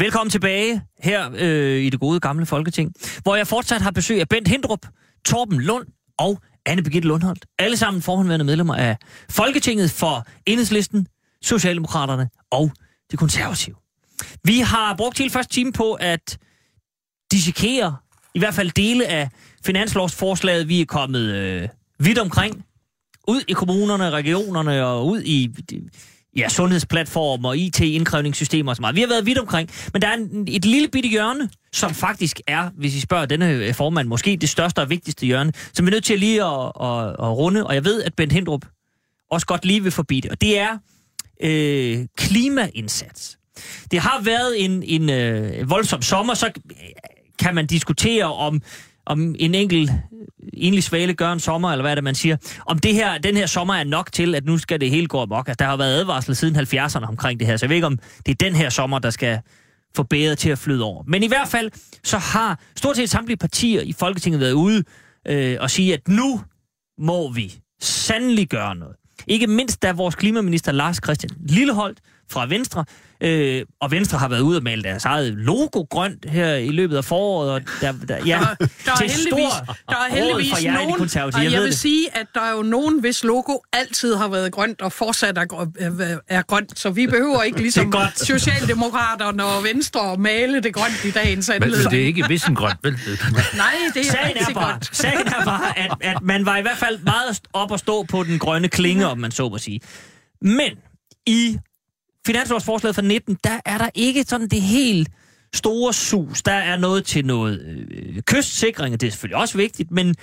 Velkommen tilbage her øh, i det gode gamle Folketing, hvor jeg fortsat har besøg af Bent Hindrup, Torben Lund og Anne Birgitte Lundholdt. Alle sammen forhåndværende medlemmer af Folketinget for Enhedslisten, Socialdemokraterne og de konservative. Vi har brugt hele første time på at dissekere i hvert fald dele af finanslovsforslaget. Vi er kommet øh, vidt omkring. Ud i kommunerne, regionerne og ud i ja, sundhedsplatformer, IT-indkrævningssystemer og så meget. Vi har været vidt omkring, men der er en, et lille bitte hjørne, som faktisk er, hvis I spørger denne øh, formand, måske det største og vigtigste hjørne, som vi er nødt til lige at, at, at runde, og jeg ved, at Bent Hindrup også godt lige vil forbi det, og det er øh, klimaindsats. Det har været en, en øh, voldsom sommer, så kan man diskutere om, om en enkelt enlig svale gør en sommer, eller hvad er det, man siger. Om det her, den her sommer er nok til, at nu skal det hele gå amok. Altså, der har været advarsel siden 70'erne omkring det her, så jeg ved ikke, om det er den her sommer, der skal få bedre til at flyde over. Men i hvert fald, så har stort set samtlige partier i Folketinget været ude øh, og sige, at nu må vi sandelig gøre noget. Ikke mindst da vores klimaminister Lars Christian Lilleholdt fra Venstre, øh, og Venstre har været ude og male deres eget logo grønt her i løbet af foråret. Og der, der, ja, der, der er heldigvis, der er heldigvis for jer de nogen, og Jeg jeg ved vil det. sige, at der er jo nogen, hvis logo altid har været grønt og fortsat er, er- er grønt, så vi behøver ikke ligesom godt. Socialdemokraterne og Venstre at male det grønt i dagens Men, men anledning. det er ikke visengrønt, vel? Nej, det er Sagen er bare, godt. sagen er bare at, at man var i hvert fald meget op at stå på den grønne klinge, om man så må sige. Men i finanslovsforslaget for 19, der er der ikke sådan det helt store sus. Der er noget til noget øh, kystsikring, og det er selvfølgelig også vigtigt, men,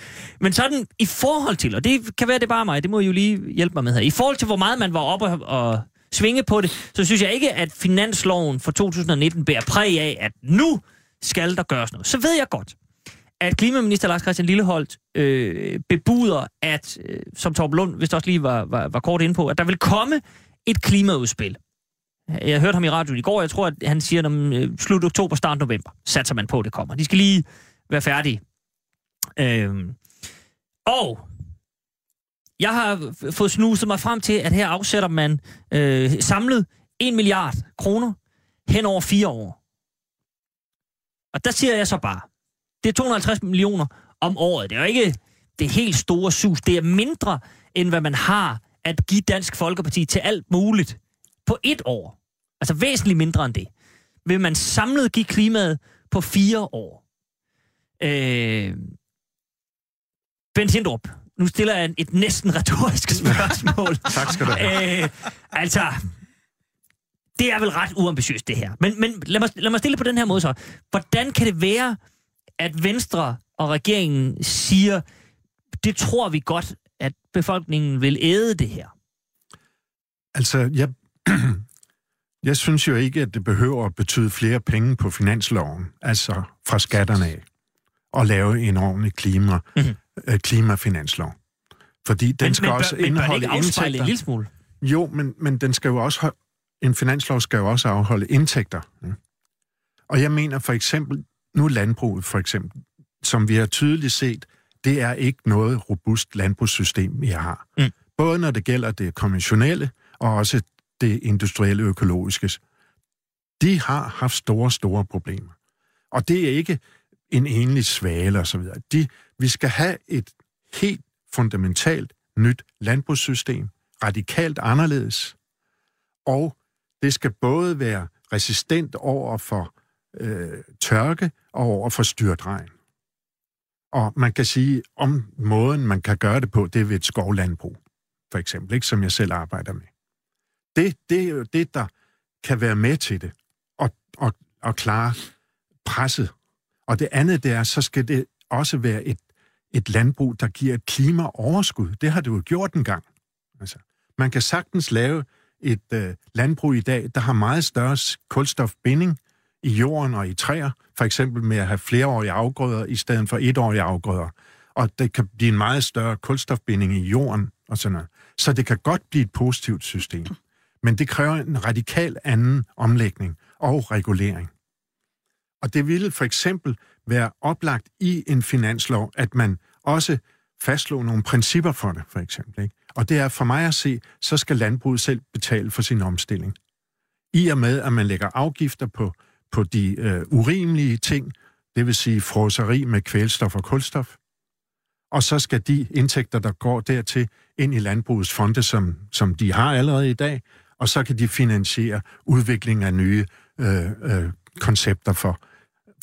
men sådan i forhold til, og det kan være det er bare mig, det må I jo lige hjælpe mig med her, i forhold til hvor meget man var oppe og, og svinge på det, så synes jeg ikke, at finansloven for 2019 bærer præg af, at nu skal der gøres noget. Så ved jeg godt, at klimaminister Lars Christian Lilleholdt øh, bebuder, at, øh, som Torben Lund vist også lige var, var, var kort inde på, at der vil komme et klimaudspil. Jeg hørte ham i radioen i går, jeg tror, at han siger, at øh, slut oktober, start november, satser man på, at det kommer. De skal lige være færdige. Øhm, og jeg har fået snuset mig frem til, at her afsætter man øh, samlet 1 milliard kroner hen over fire år. Og der siger jeg så bare, det er 250 millioner om året. Det er jo ikke det helt store sus. Det er mindre, end hvad man har at give Dansk Folkeparti til alt muligt på et år. Altså væsentligt mindre end det. Vil man samlet give klimaet på fire år. Øh, Bent Hindrup, nu stiller jeg et næsten retorisk spørgsmål. Tak skal du have. Øh, altså, det er vel ret uambitiøst, det her. Men, men lad, mig, lad mig stille på den her måde så. Hvordan kan det være, at Venstre og regeringen siger, det tror vi godt, at befolkningen vil æde det her? Altså, jeg, jeg synes jo ikke, at det behøver at betyde flere penge på finansloven, altså fra skatterne af, og lave en ordentlig klima, Mhm. øh, klimafinanslov. Fordi den men, skal men, også bør, men indeholde ikke afspejle en indtægter. lille smule? Jo, men, men den skal jo også en finanslov skal jo også afholde indtægter. Mm. Og jeg mener for eksempel, nu landbruget for eksempel, som vi har tydeligt set, det er ikke noget robust landbrugssystem, vi har. Mm. Både når det gælder det konventionelle, og også det industrielle økologiske. De har haft store, store problemer. Og det er ikke en enlig svale og så videre. De, vi skal have et helt fundamentalt nyt landbrugssystem, radikalt anderledes, og det skal både være resistent over for øh, tørke og over for styrtregn. Og man kan sige, om måden, man kan gøre det på, det er ved et skovlandbrug, for eksempel, ikke, som jeg selv arbejder med. Det, det er jo det, der kan være med til det, og, og, og klare presset. Og det andet, det er, så skal det også være et, et landbrug, der giver et klimaoverskud. Det har det jo gjort engang. Altså, man kan sagtens lave et øh, landbrug i dag, der har meget større kulstofbinding i jorden og i træer, for eksempel med at have flereårige afgrøder i stedet for etårige afgrøder. Og det kan blive en meget større kulstofbinding i jorden og sådan noget. Så det kan godt blive et positivt system. Men det kræver en radikal anden omlægning og regulering. Og det ville for eksempel være oplagt i en finanslov, at man også fastslog nogle principper for det, for eksempel. Ikke? Og det er for mig at se, så skal landbruget selv betale for sin omstilling. I og med, at man lægger afgifter på, på de øh, urimelige ting, det vil sige froseri med kvælstof og kulstof, og så skal de indtægter, der går dertil, ind i landbrugets fonde, som, som de har allerede i dag, og så kan de finansiere udvikling af nye øh, øh, koncepter for,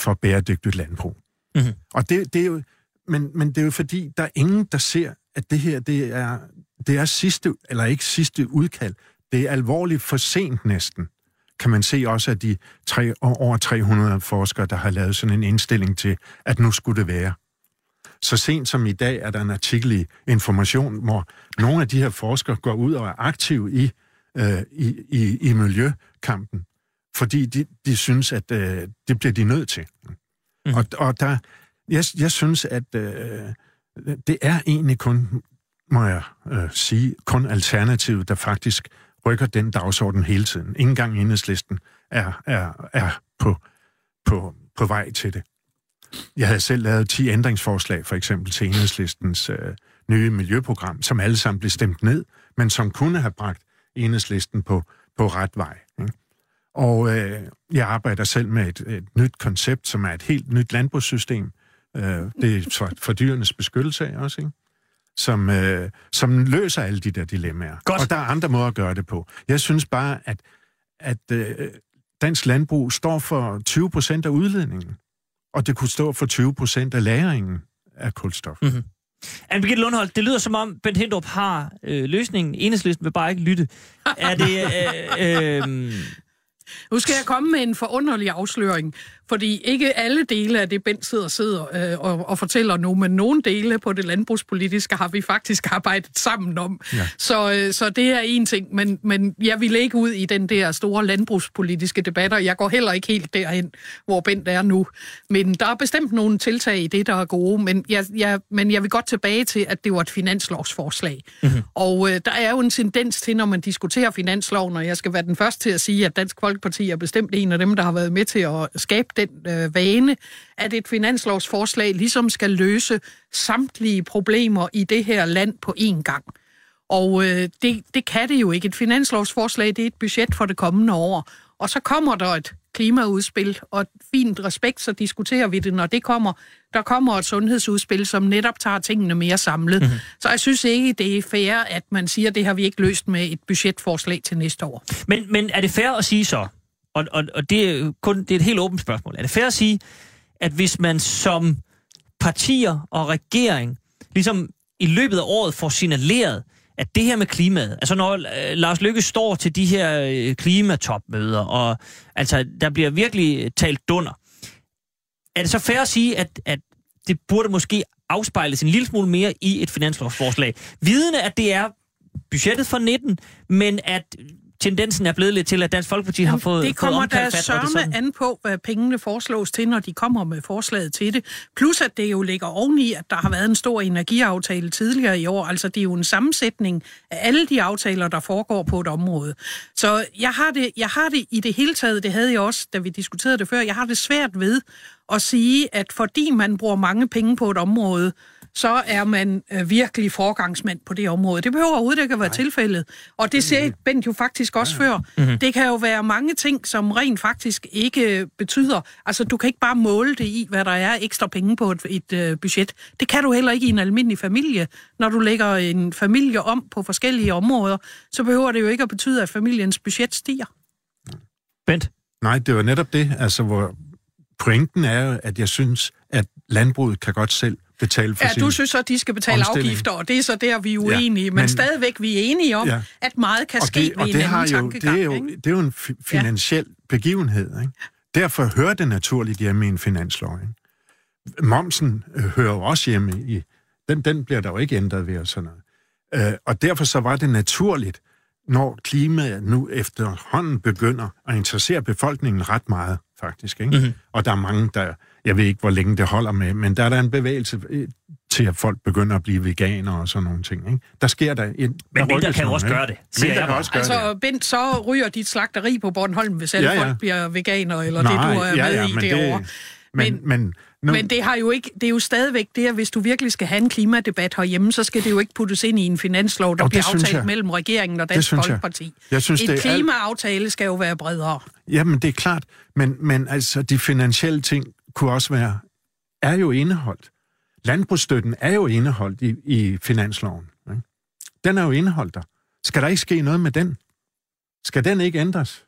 for bæredygtigt landbrug. Mm-hmm. Og det, det er jo, men, men det er jo fordi, der er ingen, der ser, at det her det er, det er sidste, eller ikke sidste udkald. Det er alvorligt for sent næsten, kan man se også af de tre, over 300 forskere, der har lavet sådan en indstilling til, at nu skulle det være. Så sent som i dag er der en artikel i Information, hvor nogle af de her forskere går ud og er aktive i, øh, i, i, i miljøkampen, fordi de, de synes, at øh, det bliver de nødt til. Mm. Og, og der, jeg, jeg synes, at øh, det er egentlig kun, må jeg øh, sige, kun alternativet, der faktisk rykker den dagsorden hele tiden. Ingen gang enhedslisten er, er, er på, på, på vej til det. Jeg havde selv lavet 10 ændringsforslag, for eksempel til enhedslistens øh, nye miljøprogram, som alle sammen blev stemt ned, men som kunne have bragt enhedslisten på, på ret vej. Ikke? Og øh, jeg arbejder selv med et, et nyt koncept, som er et helt nyt landbrugssystem. Øh, det er for, for dyrenes beskyttelse også, ikke? Som, øh, som løser alle de der dilemmaer. Godt. Og der er andre måder at gøre det på. Jeg synes bare, at, at øh, dansk landbrug står for 20 procent af udledningen og det kunne stå for 20 procent af lagringen af kulstof. Mm-hmm. Anne Birgitte Lundholt, det lyder som om Bent Hindrup har øh, løsningen. Enhedslisten vil bare ikke lytte. Er det... Øh, øh, nu skal jeg komme med en forunderlig afsløring, fordi ikke alle dele af det, Bent sidder, sidder øh, og, og fortæller nu, men nogle dele på det landbrugspolitiske har vi faktisk arbejdet sammen om. Ja. Så, øh, så det er en ting, men, men jeg vil ikke ud i den der store landbrugspolitiske debat, og jeg går heller ikke helt derhen, hvor Bent er nu. Men der er bestemt nogle tiltag i det, der er gode, men jeg, jeg, men jeg vil godt tilbage til, at det var et finanslovsforslag. Mm-hmm. Og øh, der er jo en tendens til, når man diskuterer finansloven, og jeg skal være den første til at sige, at Dansk Folkeparti er bestemt en af dem, der har været med til at skabe den øh, vane, at et finanslovsforslag ligesom skal løse samtlige problemer i det her land på én gang. Og øh, det, det kan det jo ikke. Et finanslovsforslag, det er et budget for det kommende år. Og så kommer der et klimaudspil, og fint respekt, så diskuterer vi det, når det kommer. Der kommer et sundhedsudspil, som netop tager tingene mere samlet. Mm-hmm. Så jeg synes ikke, det er fair, at man siger, at det har vi ikke løst med et budgetforslag til næste år. Men, men er det fair at sige så, og, og, og det, er kun, det er et helt åbent spørgsmål. Er det fair at sige, at hvis man som partier og regering ligesom i løbet af året får signaleret, at det her med klimaet, altså når øh, Lars Lykke står til de her øh, klimatopmøder, og altså der bliver virkelig talt dunder, er det så fair at sige, at, at det burde måske afspejles en lille smule mere i et finanslovsforslag? Vidende, at det er budgettet for 19, men at tendensen er blevet lidt til, at Dansk Folkeparti Jamen, har fået Det kommer der sørme an på, hvad pengene foreslås til, når de kommer med forslaget til det. Plus at det jo ligger oveni, at der har været en stor energiaftale tidligere i år. Altså det er jo en sammensætning af alle de aftaler, der foregår på et område. Så jeg har det, jeg har det i det hele taget, det havde jeg også, da vi diskuterede det før, jeg har det svært ved at sige, at fordi man bruger mange penge på et område, så er man øh, virkelig forgangsmand på det område. Det behøver overhovedet ikke at være Nej. tilfældet. Og det ser Bent jo faktisk også ja. før. Mm-hmm. Det kan jo være mange ting, som rent faktisk ikke betyder... Altså, du kan ikke bare måle det i, hvad der er ekstra penge på et, et øh, budget. Det kan du heller ikke i en almindelig familie. Når du lægger en familie om på forskellige områder, så behøver det jo ikke at betyde, at familiens budget stiger. Bent? Nej, det var netop det. Altså, hvor pointen er at jeg synes, at landbruget kan godt selv betale for Ja, du synes så, at de skal betale omstilling. afgifter, og det er så der, vi er uenige. Ja, men, men stadigvæk, vi er enige om, ja. at meget kan og ske det, ved en anden jo, det er, jo, det er jo en finansiel ja. begivenhed. Ikke? Derfor hører det naturligt hjemme i en finanslov. Ikke? Momsen øh, hører jo også hjemme i... Den, den bliver der jo ikke ændret ved og sådan noget. Øh, og derfor så var det naturligt, når klimaet nu efterhånden begynder at interessere befolkningen ret meget, faktisk. Ikke? Mm-hmm. Og der er mange, der... Jeg ved ikke, hvor længe det holder med, men der er der en bevægelse øh, til, at folk begynder at blive veganere og sådan nogle ting. Ikke? Der sker der... En, Men der mindre kan noget, også gøre det, siger jeg kan også gøre det. Altså, Bent, så ryger dit slagteri på Bornholm, hvis alle Ja, ja. folk bliver veganere, eller Nej, det, du er ja, med ja, i men derovre. det- Men, Men- men, nu, Men det, har jo ikke, det er jo stadigvæk det, at hvis du virkelig skal have en klimadebat herhjemme, så skal det jo ikke puttes ind i en finanslov, der det bliver aftalt jeg. mellem regeringen og Det Dansk jeg. Folkeparti. Jeg synes, en det er alt- klimaaftale skal jo være bredere. Jamen, det er klart. Men, men altså, de finansielle ting kunne også være... Er jo indeholdt. Landbrugsstøtten er jo indeholdt i, i finansloven. Ikke? Den er jo indeholdt der. Skal der ikke ske noget med den? Skal den ikke ændres?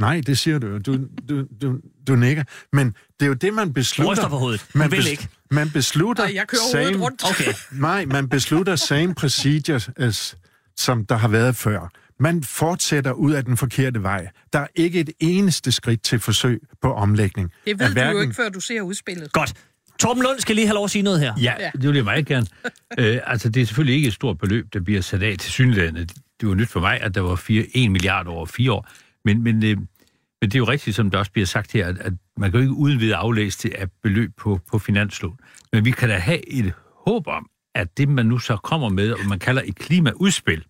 Nej, det siger du jo. Du, du, du, du nikker. Men det er jo det, man beslutter. Ryster på hovedet. Man, vil ikke. man beslutter... Nej, jeg kører hovedet rundt. Okay. Nej, man beslutter same procedures, as, som der har været før. Man fortsætter ud af den forkerte vej. Der er ikke et eneste skridt til forsøg på omlægning. Det ved Af du jo hverken- ikke, før du ser udspillet. Godt. Torben Lund skal lige have lov at sige noget her. Ja, Ja. det vil jeg meget gerne. øh, altså, det er selvfølgelig ikke et stort beløb, der bliver sat af til synlandet. Det var nyt for mig, at der var 4, 1 milliard over fire år. Men, men, øh, men det er jo rigtigt, som der også bliver sagt her, at, at man kan jo ikke uden videre aflæse det af beløb på, på finansloven. Men vi kan da have et håb om, at det, man nu så kommer med, og man kalder et klimaudspil,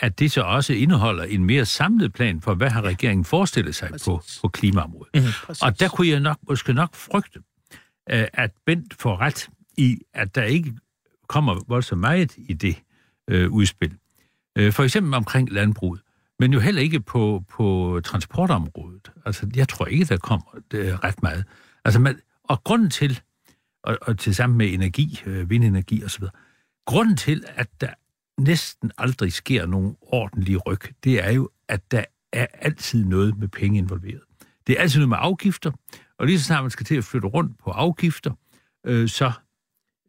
at det så også indeholder en mere samlet plan for, hvad har regeringen forestillet sig på, på klimaområdet. Mm-hmm. Og der kunne jeg nok, måske nok frygte, øh, at Bent får ret i, at der ikke kommer voldsomt meget i det øh, udspil. Øh, for eksempel omkring landbruget, men jo heller ikke på, på transportområdet. Altså, jeg tror ikke, der kommer øh, ret meget. Altså, man, og grunden til, og, og til sammen med energi, øh, vindenergi osv., grunden til, at der næsten aldrig sker nogen ordentlige ryg, det er jo, at der er altid noget med penge involveret. Det er altid noget med afgifter, og lige så snart man skal til at flytte rundt på afgifter, øh, så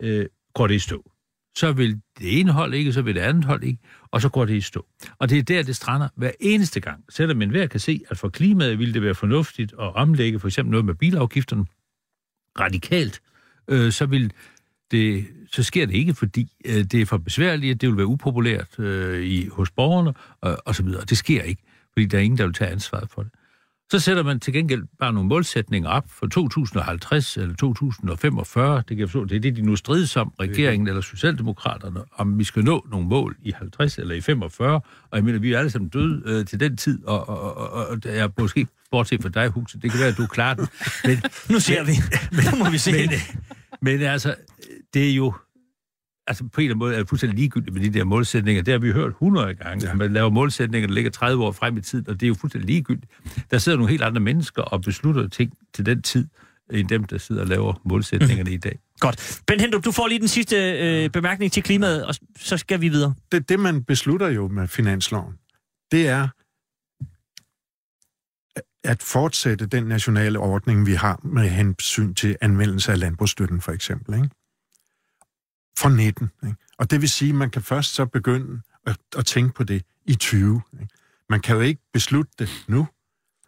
øh, går det i stå. Så vil det ene hold ikke, så vil det andet hold ikke, og så går det i stå. Og det er der, det strander hver eneste gang. Selvom enhver kan se, at for klimaet ville det være fornuftigt at omlægge for eksempel noget med bilafgifterne radikalt, øh, så vil det, så sker det ikke, fordi øh, det er for besværligt, det vil være upopulært øh, i, hos borgerne, så videre. Det sker ikke, fordi der er ingen, der vil tage ansvaret for det. Så sætter man til gengæld bare nogle målsætninger op for 2050 eller 2045. Det kan jeg forstå, det er det, de nu strides om, regeringen eller Socialdemokraterne, om vi skal nå nogle mål i 50 eller i 45. Og jeg mener, vi er alle sammen døde øh, til den tid, og, og, og, og jeg er måske bortset fra dig, Huxe, det kan være, at du klarer den. Men, Nu ser vi. Nu må vi se. men, men altså, det er jo... Altså på en eller anden måde er det fuldstændig ligegyldigt med de der målsætninger. Det har vi hørt 100 gange. Ja. Man laver målsætninger, der ligger 30 år frem i tiden, og det er jo fuldstændig ligegyldigt. Der sidder nogle helt andre mennesker og beslutter ting til den tid, end dem, der sidder og laver målsætningerne mm. i dag. Godt. Ben Hendrup, du får lige den sidste øh, bemærkning til klimaet, og så skal vi videre. det, det, man beslutter jo med finansloven, det er at fortsætte den nationale ordning, vi har med hensyn til anvendelse af landbrugsstøtten, for eksempel. Ikke? Fra 19. Ikke? Og det vil sige, at man kan først så begynde at, at tænke på det i 20. Ikke? Man kan jo ikke beslutte det nu,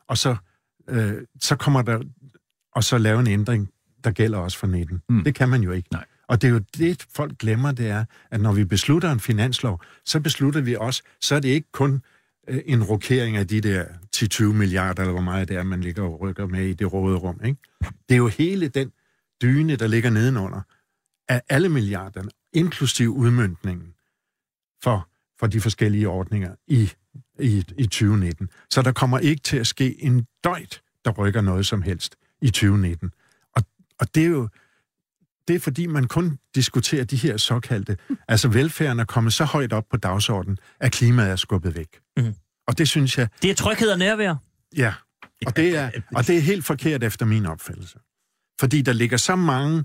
og så, øh, så kommer der og så lave en ændring, der gælder også for 19. Mm. Det kan man jo ikke. Nej. Og det er jo det, folk glemmer, det er, at når vi beslutter en finanslov, så beslutter vi også, så er det ikke kun Øh, en rokering af de der 10-20 milliarder, eller hvor meget det er, man ligger og rykker med i det røde rum. Ikke? Det er jo hele den dyne, der ligger nedenunder, af alle milliarderne, inklusiv udmyndningen for, for de forskellige ordninger i, i, i 2019. Så der kommer ikke til at ske en døjt, der rykker noget som helst i 2019. Og, og det er jo det er fordi, man kun diskuterer de her såkaldte... Altså velfærden er kommet så højt op på dagsordenen, at klimaet er skubbet væk. Mhm. Og det synes jeg, Det er tryghed og nærvær. ja. Og det, er, og det er helt forkert efter min opfattelse. Fordi der ligger så mange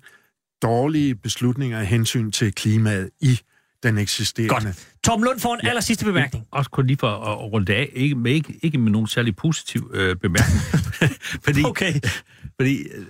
dårlige beslutninger af hensyn til klimaet i den eksisterende... Godt. Tom Lund får en ja. aller sidste bemærkning. Også kun lige for at, runde det af, ikke med, ikke, ikke med nogen særlig positiv øh, bemærkning. fordi, Okay. Fordi øh,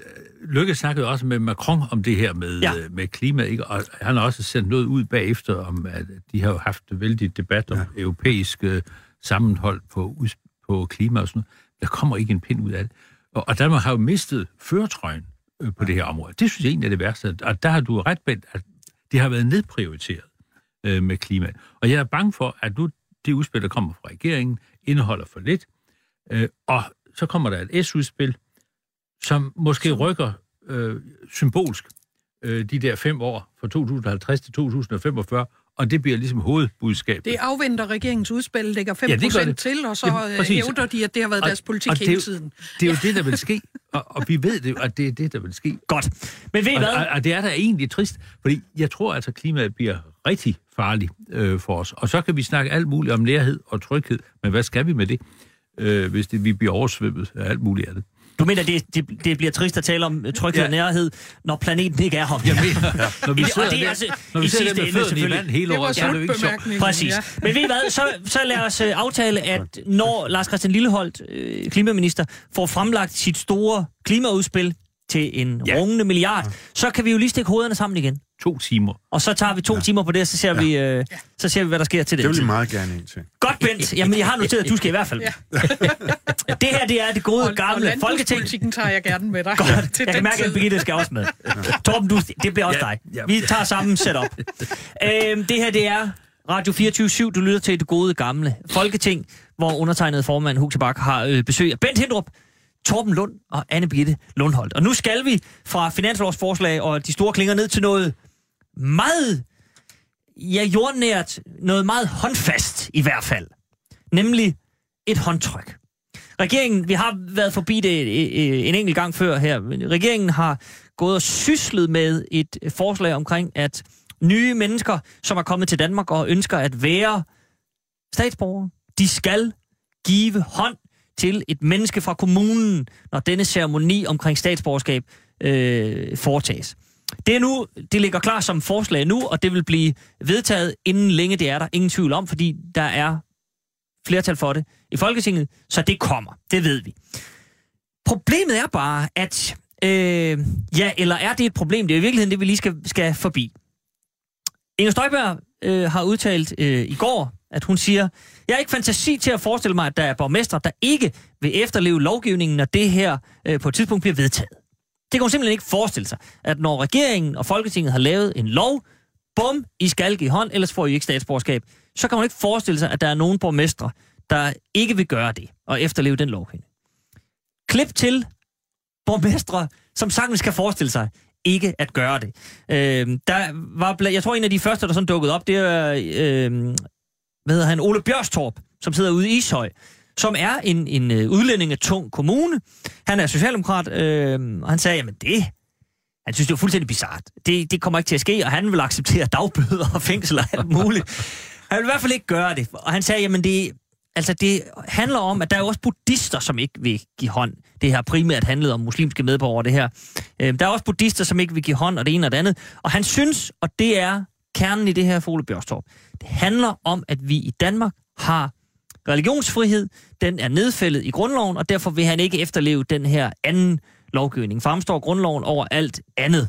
Lykke snakkede også med Macron om det her med, Ja. ja. med klima, ikke? og han har også sendt noget ud bagefter om, at de har jo haft en vældig debat om ja. europæisk øh, sammenhold på, på klima og sådan noget. Der kommer ikke en pind ud af det. Og, og Danmark har jo mistet føretrøjen øh, på det her område. Det synes jeg egentlig er det værste. Og der har du ret, Bent, at det har været nedprioriteret øh, med klima. Og jeg er bange for, at nu det udspil, der kommer fra regeringen, indeholder for lidt. Øh, og så kommer der et S-udspil, som måske rykker øh, symbolsk øh, de der fem år fra 2050 til 2045, og det bliver ligesom hovedbudskabet. Det afventer regeringens udspil, lægger 5 Ja, det det. til, og så Jamen, præcis. hævder de, at det har været Og- deres politik og det er hele jo- tiden. Det er jo det, der vil ske, og, og vi ved det, at det er det, der vil ske. Godt. Men ved I Og, hvad? og, og det er da egentlig trist, fordi jeg tror altså, at klimaet bliver rigtig farligt øh, for os. Og så kan vi snakke alt muligt om nærhed og tryghed, men hvad skal vi med det, øh, hvis det, vi bliver oversvømmet af alt muligt af det? Du mener, det, det, det bliver trist at tale om tryghed Ja. og nærhed, når planeten ikke er her. Jeg mener, ja. når vi I- og sidder det er der, altså når vi i sidder sidste med ende fødderne i selvfølgelig. vand hele året, så er det jo ikke sjovt. Præcis. Ja. Men ved I hvad, så, så lad os øh, aftale, at når Lars Christian Lilleholdt, øh, klimaminister, får fremlagt sit store klimaudspil til en Ja. ja. rungende milliard, så kan vi jo lige stikke hovederne sammen igen. To timer. Og så tager vi to ja. timer på det, og så ser, ja. vi, øh, så ser vi, hvad der sker til Det den vil jeg meget gerne ind til. Godt, Bent. Jamen, jeg har noteret, at du skal i hvert fald. Ja. det her, det er det gode, Og, og gamle folketing. landbrugspolitikken tager jeg gerne med dig. Godt. til Jeg kan mærke, at. Birgitte skal også med. Torben, du, det bliver også Ja, dig. ja. Vi tager sammen setup. øhm, det her, det er Radio 24 Du lytter til det gode, gamle folketing, hvor undertegnet formand Huxebak har øh, besøg af Bent Hindrup, Torben Lund og Anne Birgitte Lundholdt. Og nu skal vi fra finanslovsforslag og de store klinger ned til noget meget, ja, jordnært, noget meget håndfast i hvert fald. Nemlig et håndtryk. Regeringen, vi har været forbi det øh, øh, en enkelt gang før her, men regeringen har gået og syslet med et forslag omkring, at nye mennesker, som er kommet til Danmark og ønsker at være statsborgere, de skal give hånd til et menneske fra kommunen, når denne ceremoni omkring statsborgerskab øh, foretages. Det er nu, det ligger klar som forslag nu, og det vil blive vedtaget inden længe, det er der ingen tvivl om, fordi der er flertal for det i Folketinget, så det kommer. Det ved vi. Problemet er bare, at... Øh, ja, eller er det et problem? Det er i virkeligheden det, vi lige skal, skal forbi. Inger Støjberg øh, har udtalt øh, i går, at hun siger, jeg har ikke fantasi til at forestille mig, at der er borgmestre, der ikke vil efterleve lovgivningen, når det her øh, på et tidspunkt bliver vedtaget. Det kan hun simpelthen ikke forestille sig, at når regeringen og Folketinget har lavet en lov, bum, I skal give hånd, ellers får I ikke statsborgerskab, så kan hun ikke forestille sig, at der er nogen borgmestre, der ikke vil gøre det og efterleve den lovgivning. Klip til borgmestre, som sagtens kan forestille sig ikke at gøre det. Øh, der var, jeg tror, en af de første, der sådan dukkede op, det er, øh, hvad hedder han, Ole Bjørstorp, som sidder ude i Ishøj, som er en, en øh, udlændingetung kommune. Han er socialdemokrat, øh, og han sagde, jamen det, han synes, det var fuldstændig bizart. Det, det kommer ikke til at ske, og han vil acceptere dagbøder og fængsel og alt muligt. Han vil i hvert fald ikke gøre det. Og han sagde, jamen det, altså det handler om, at der er jo også buddhister, som ikke vil give hånd. Det her primært handlede om muslimske medborgere, det her. Øh, der er også buddhister, som ikke vil give hånd, og det ene og det andet. Og han synes, og det er kernen i det her Fole Bjørstorp, det handler om, at vi i Danmark har religionsfrihed. Den er nedfældet i grundloven, og derfor vil han ikke efterleve den her anden lovgivning. Fremstår grundloven over alt andet.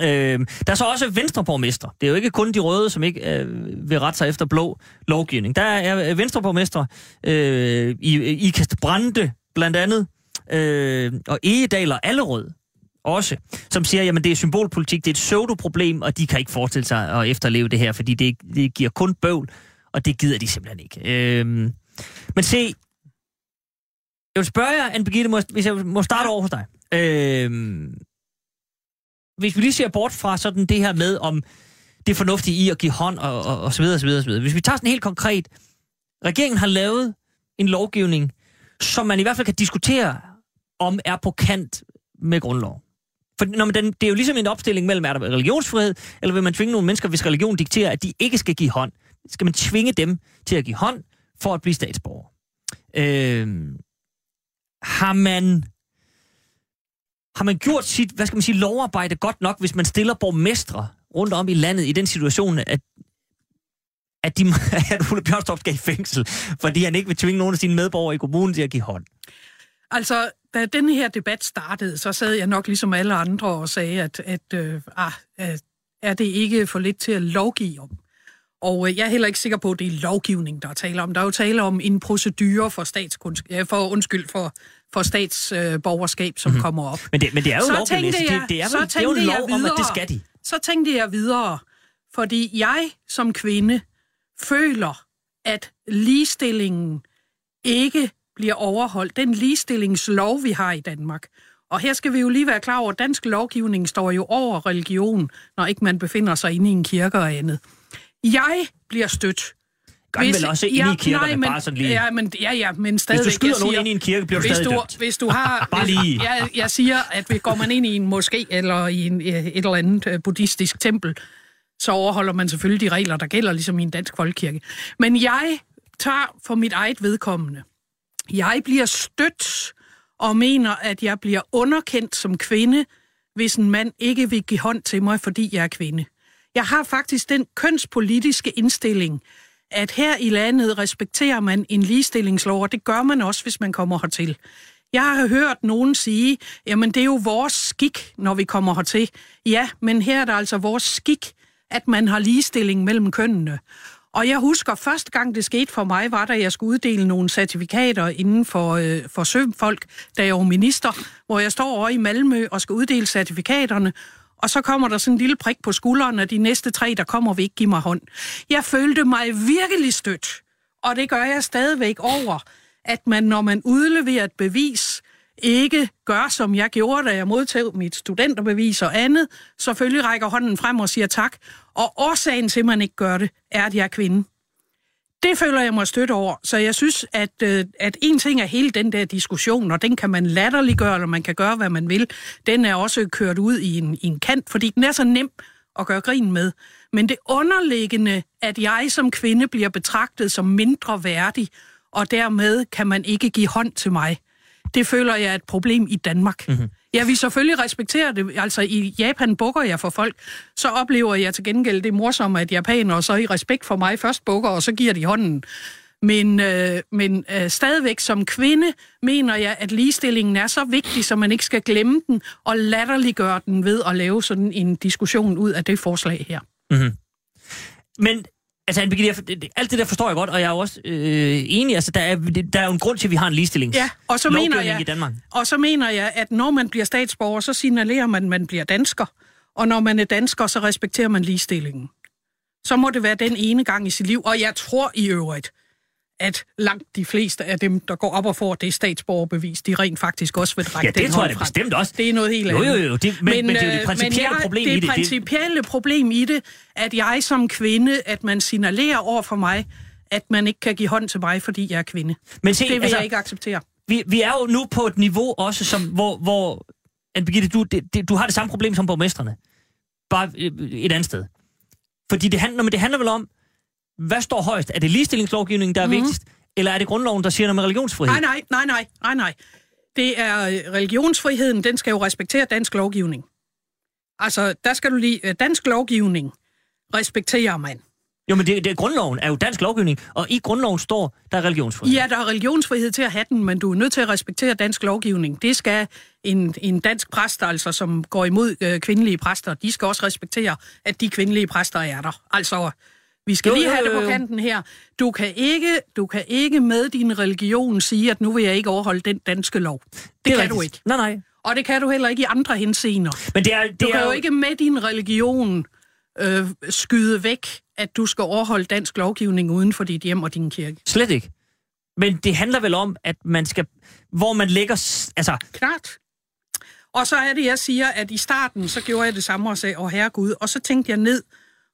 Øh, der er så også venstreborgmester. Det er jo ikke kun de røde, som ikke øh, vil rette sig efter blå lovgivning. Der er øh, venstreborgmester øh, i, i Kastbrande blandt andet, øh, og Egedal og Allerød også, som siger, jamen det er symbolpolitik, det er et pseudoproblem, og de kan ikke forestille sig at efterleve det her, fordi det, det giver kun bøvl, og det gider de simpelthen ikke. Øh, men se, jeg vil spørge jer, Anne Birgitte, må, hvis jeg må starte over hos dig. Øh, hvis vi lige ser bort fra sådan det her med, om det er fornuftigt i at give hånd og, og, og så videre, og så videre, så videre. Hvis vi tager sådan helt konkret, regeringen har lavet en lovgivning, som man i hvert fald kan diskutere, om er på kant med grundloven. For når man den, det er jo ligesom en opstilling mellem, er der religionsfrihed, eller vil man tvinge nogle mennesker, hvis religion dikterer, at de ikke skal give hånd? Skal man tvinge dem til at give hånd, for at blive statsborger? Øh, har man har man gjort sit, hvad skal man sige, lovarbejde godt nok, hvis man stiller borgmestre rundt om i landet i den situation, at, at, de, at Ole Bjørnstorp skal i fængsel, fordi han ikke vil tvinge nogen af sine medborgere i kommunen til at give hånd? Altså, da den her debat startede, så sad jeg nok ligesom alle andre og sagde, at, at, øh, ah, at er det ikke for lidt til at lovgive om? Og øh, jeg er heller ikke sikker på, at det er lovgivning, der er tale om. Der er jo tale om en procedure for, statskundsk- for undskyld, for, for statsborgerskab, som mm-hmm. kommer op. Men det, men det er jo Så lovgivning. Det, jeg- det, er, så vel, det er jo en lov jeg om, at det videre. skal de. Så tænkte jeg videre, fordi jeg som kvinde føler, at ligestillingen ikke bliver overholdt. Den ligestillingslov, vi har i Danmark. Og her skal vi jo lige være klar over, at dansk lovgivning står jo over religion, når ikke man befinder sig inde i en kirke og andet. Jeg bliver stødt. Gør den vel også inde i kirkerne, men, bare sådan lige. Ja, men, ja, ja, men stadigvæk. Hvis du skyder jeg nogen siger, ind i en kirke, bliver du hvis stadig du, dømt. hvis du har... Bare lige. Jeg, jeg siger, at hvis går man ind i en moské eller i en, øh, et eller andet øh, buddhistisk tempel, så overholder man selvfølgelig de regler, der gælder, ligesom i en dansk folkekirke. Men jeg tager for mit eget vedkommende. Jeg bliver stødt og mener, at jeg bliver underkendt som kvinde, hvis en mand ikke vil give hånd til mig, fordi jeg er kvinde. Jeg har faktisk den kønspolitiske indstilling, at her i landet respekterer man en ligestillingslov, og det gør man også, hvis man kommer hertil. Jeg har hørt nogen sige, jamen det er jo vores skik, når vi kommer hertil. Ja, men her er det altså vores skik, at man har ligestilling mellem kønnene. Og jeg husker, første gang det skete for mig, var da jeg skulle uddele nogle certifikater inden for, øh, for søfolk, da jeg var minister, hvor jeg står over i Malmø og skal uddele certifikaterne, og så kommer der sådan en lille prik på skulderen, og de næste tre, der kommer, vil ikke give mig hånd. Jeg følte mig virkelig stødt, og det gør jeg stadigvæk over, at man, når man udleverer et bevis, ikke gør, som jeg gjorde, da jeg modtog mit studenterbevis og andet, selvfølgelig rækker hånden frem og siger tak. Og årsagen til, at man ikke gør det, er, at jeg er kvinde. Det føler jeg mig støtte over. Så jeg synes, at, øh, at en ting er hele den der diskussion, og den kan man latterliggøre, eller man kan gøre, hvad man vil. Den er også kørt ud i en, i en kant, fordi den er så nem at gøre grin med. Men det underliggende, at jeg som kvinde bliver betragtet som mindre værdig, og dermed kan man ikke give hånd til mig, det føler jeg er et problem i Danmark. Mm-hmm. Ja, vi selvfølgelig respekterer det. Altså i Japan bukker jeg for folk, så oplever jeg til gengæld det morsomme, at japanere så i respekt for mig først bukker, og så giver de hånden. Men, øh, men øh, stadigvæk som kvinde mener jeg, at ligestillingen er så vigtig, så man ikke skal glemme den og latterliggøre den ved at lave sådan en diskussion ud af det forslag her. Mm-hmm. Men Altså, alt det der forstår jeg godt, og jeg er også øh, enig. Altså, der er, der er jo en grund til, at vi har en ligestillings Ja, og så mener jeg, i Danmark. og så mener jeg, at når man bliver statsborger, så signalerer man, at man bliver dansker. Og når man er dansker, så respekterer man ligestillingen. Så må det være den ene gang i sit liv. Og jeg tror i øvrigt, at langt de fleste af dem, der går op og får det statsborgerbevis, de rent faktisk også vil række Ja, det tror jeg da bestemt også. Det er noget helt Jo, andet. jo, jo, det- men- men det er jo det øh, principielle men jeg, problem det i det. Det- principielle problem i det, at jeg som kvinde, at man signalerer over for mig, at man ikke kan give hånd til mig, fordi jeg er kvinde. Men se, det vil altså- jeg ikke acceptere. Vi, vi er jo nu på et niveau også, som, hvor, hvor Anne Birgitte, du, det, det, du har det samme problem som borgmesterne. Bare øh, et andet sted. Fordi det handler, men det handler vel om, hvad står højst? Er det ligestillingslovgivningen, der er Mhm. mm-hmm. vigtigst? Eller er det grundloven, der siger noget med religionsfrihed? Nej, nej, nej, nej, nej, nej. Det er øh, religionsfriheden, den skal jo respektere dansk lovgivning. Altså, der skal du lige... øh, Dansk lovgivning respekterer man. Jo, men det, det, grundloven er jo dansk lovgivning, og i grundloven står, der er religionsfrihed. Ja, der er religionsfrihed til at have den, men du er nødt til at respektere dansk lovgivning. Det skal en, en dansk præst, altså, som går imod øh, kvindelige præster, de skal også respektere, at de kvindelige præster er der. Altså, vi skal Jo, jo, lige jo, have det jo, på jo. kanten her. Du kan, ikke, du kan ikke med din religion sige, at nu vil jeg ikke overholde den danske lov. Det, det er kan rigtigt. du ikke. Nej, nej. Og det kan du heller ikke i andre henseender. Men det er, det Du er kan jo ikke med din religion øh, skyde væk, at du skal overholde dansk lovgivning uden for dit hjem og din kirke. Slet ikke. Men det handler vel om, at man skal... Hvor man lægger... Altså, Klart. Og så er det, jeg siger, at i starten, så gjorde jeg det samme og sagde, åh herregud, og så tænkte jeg ned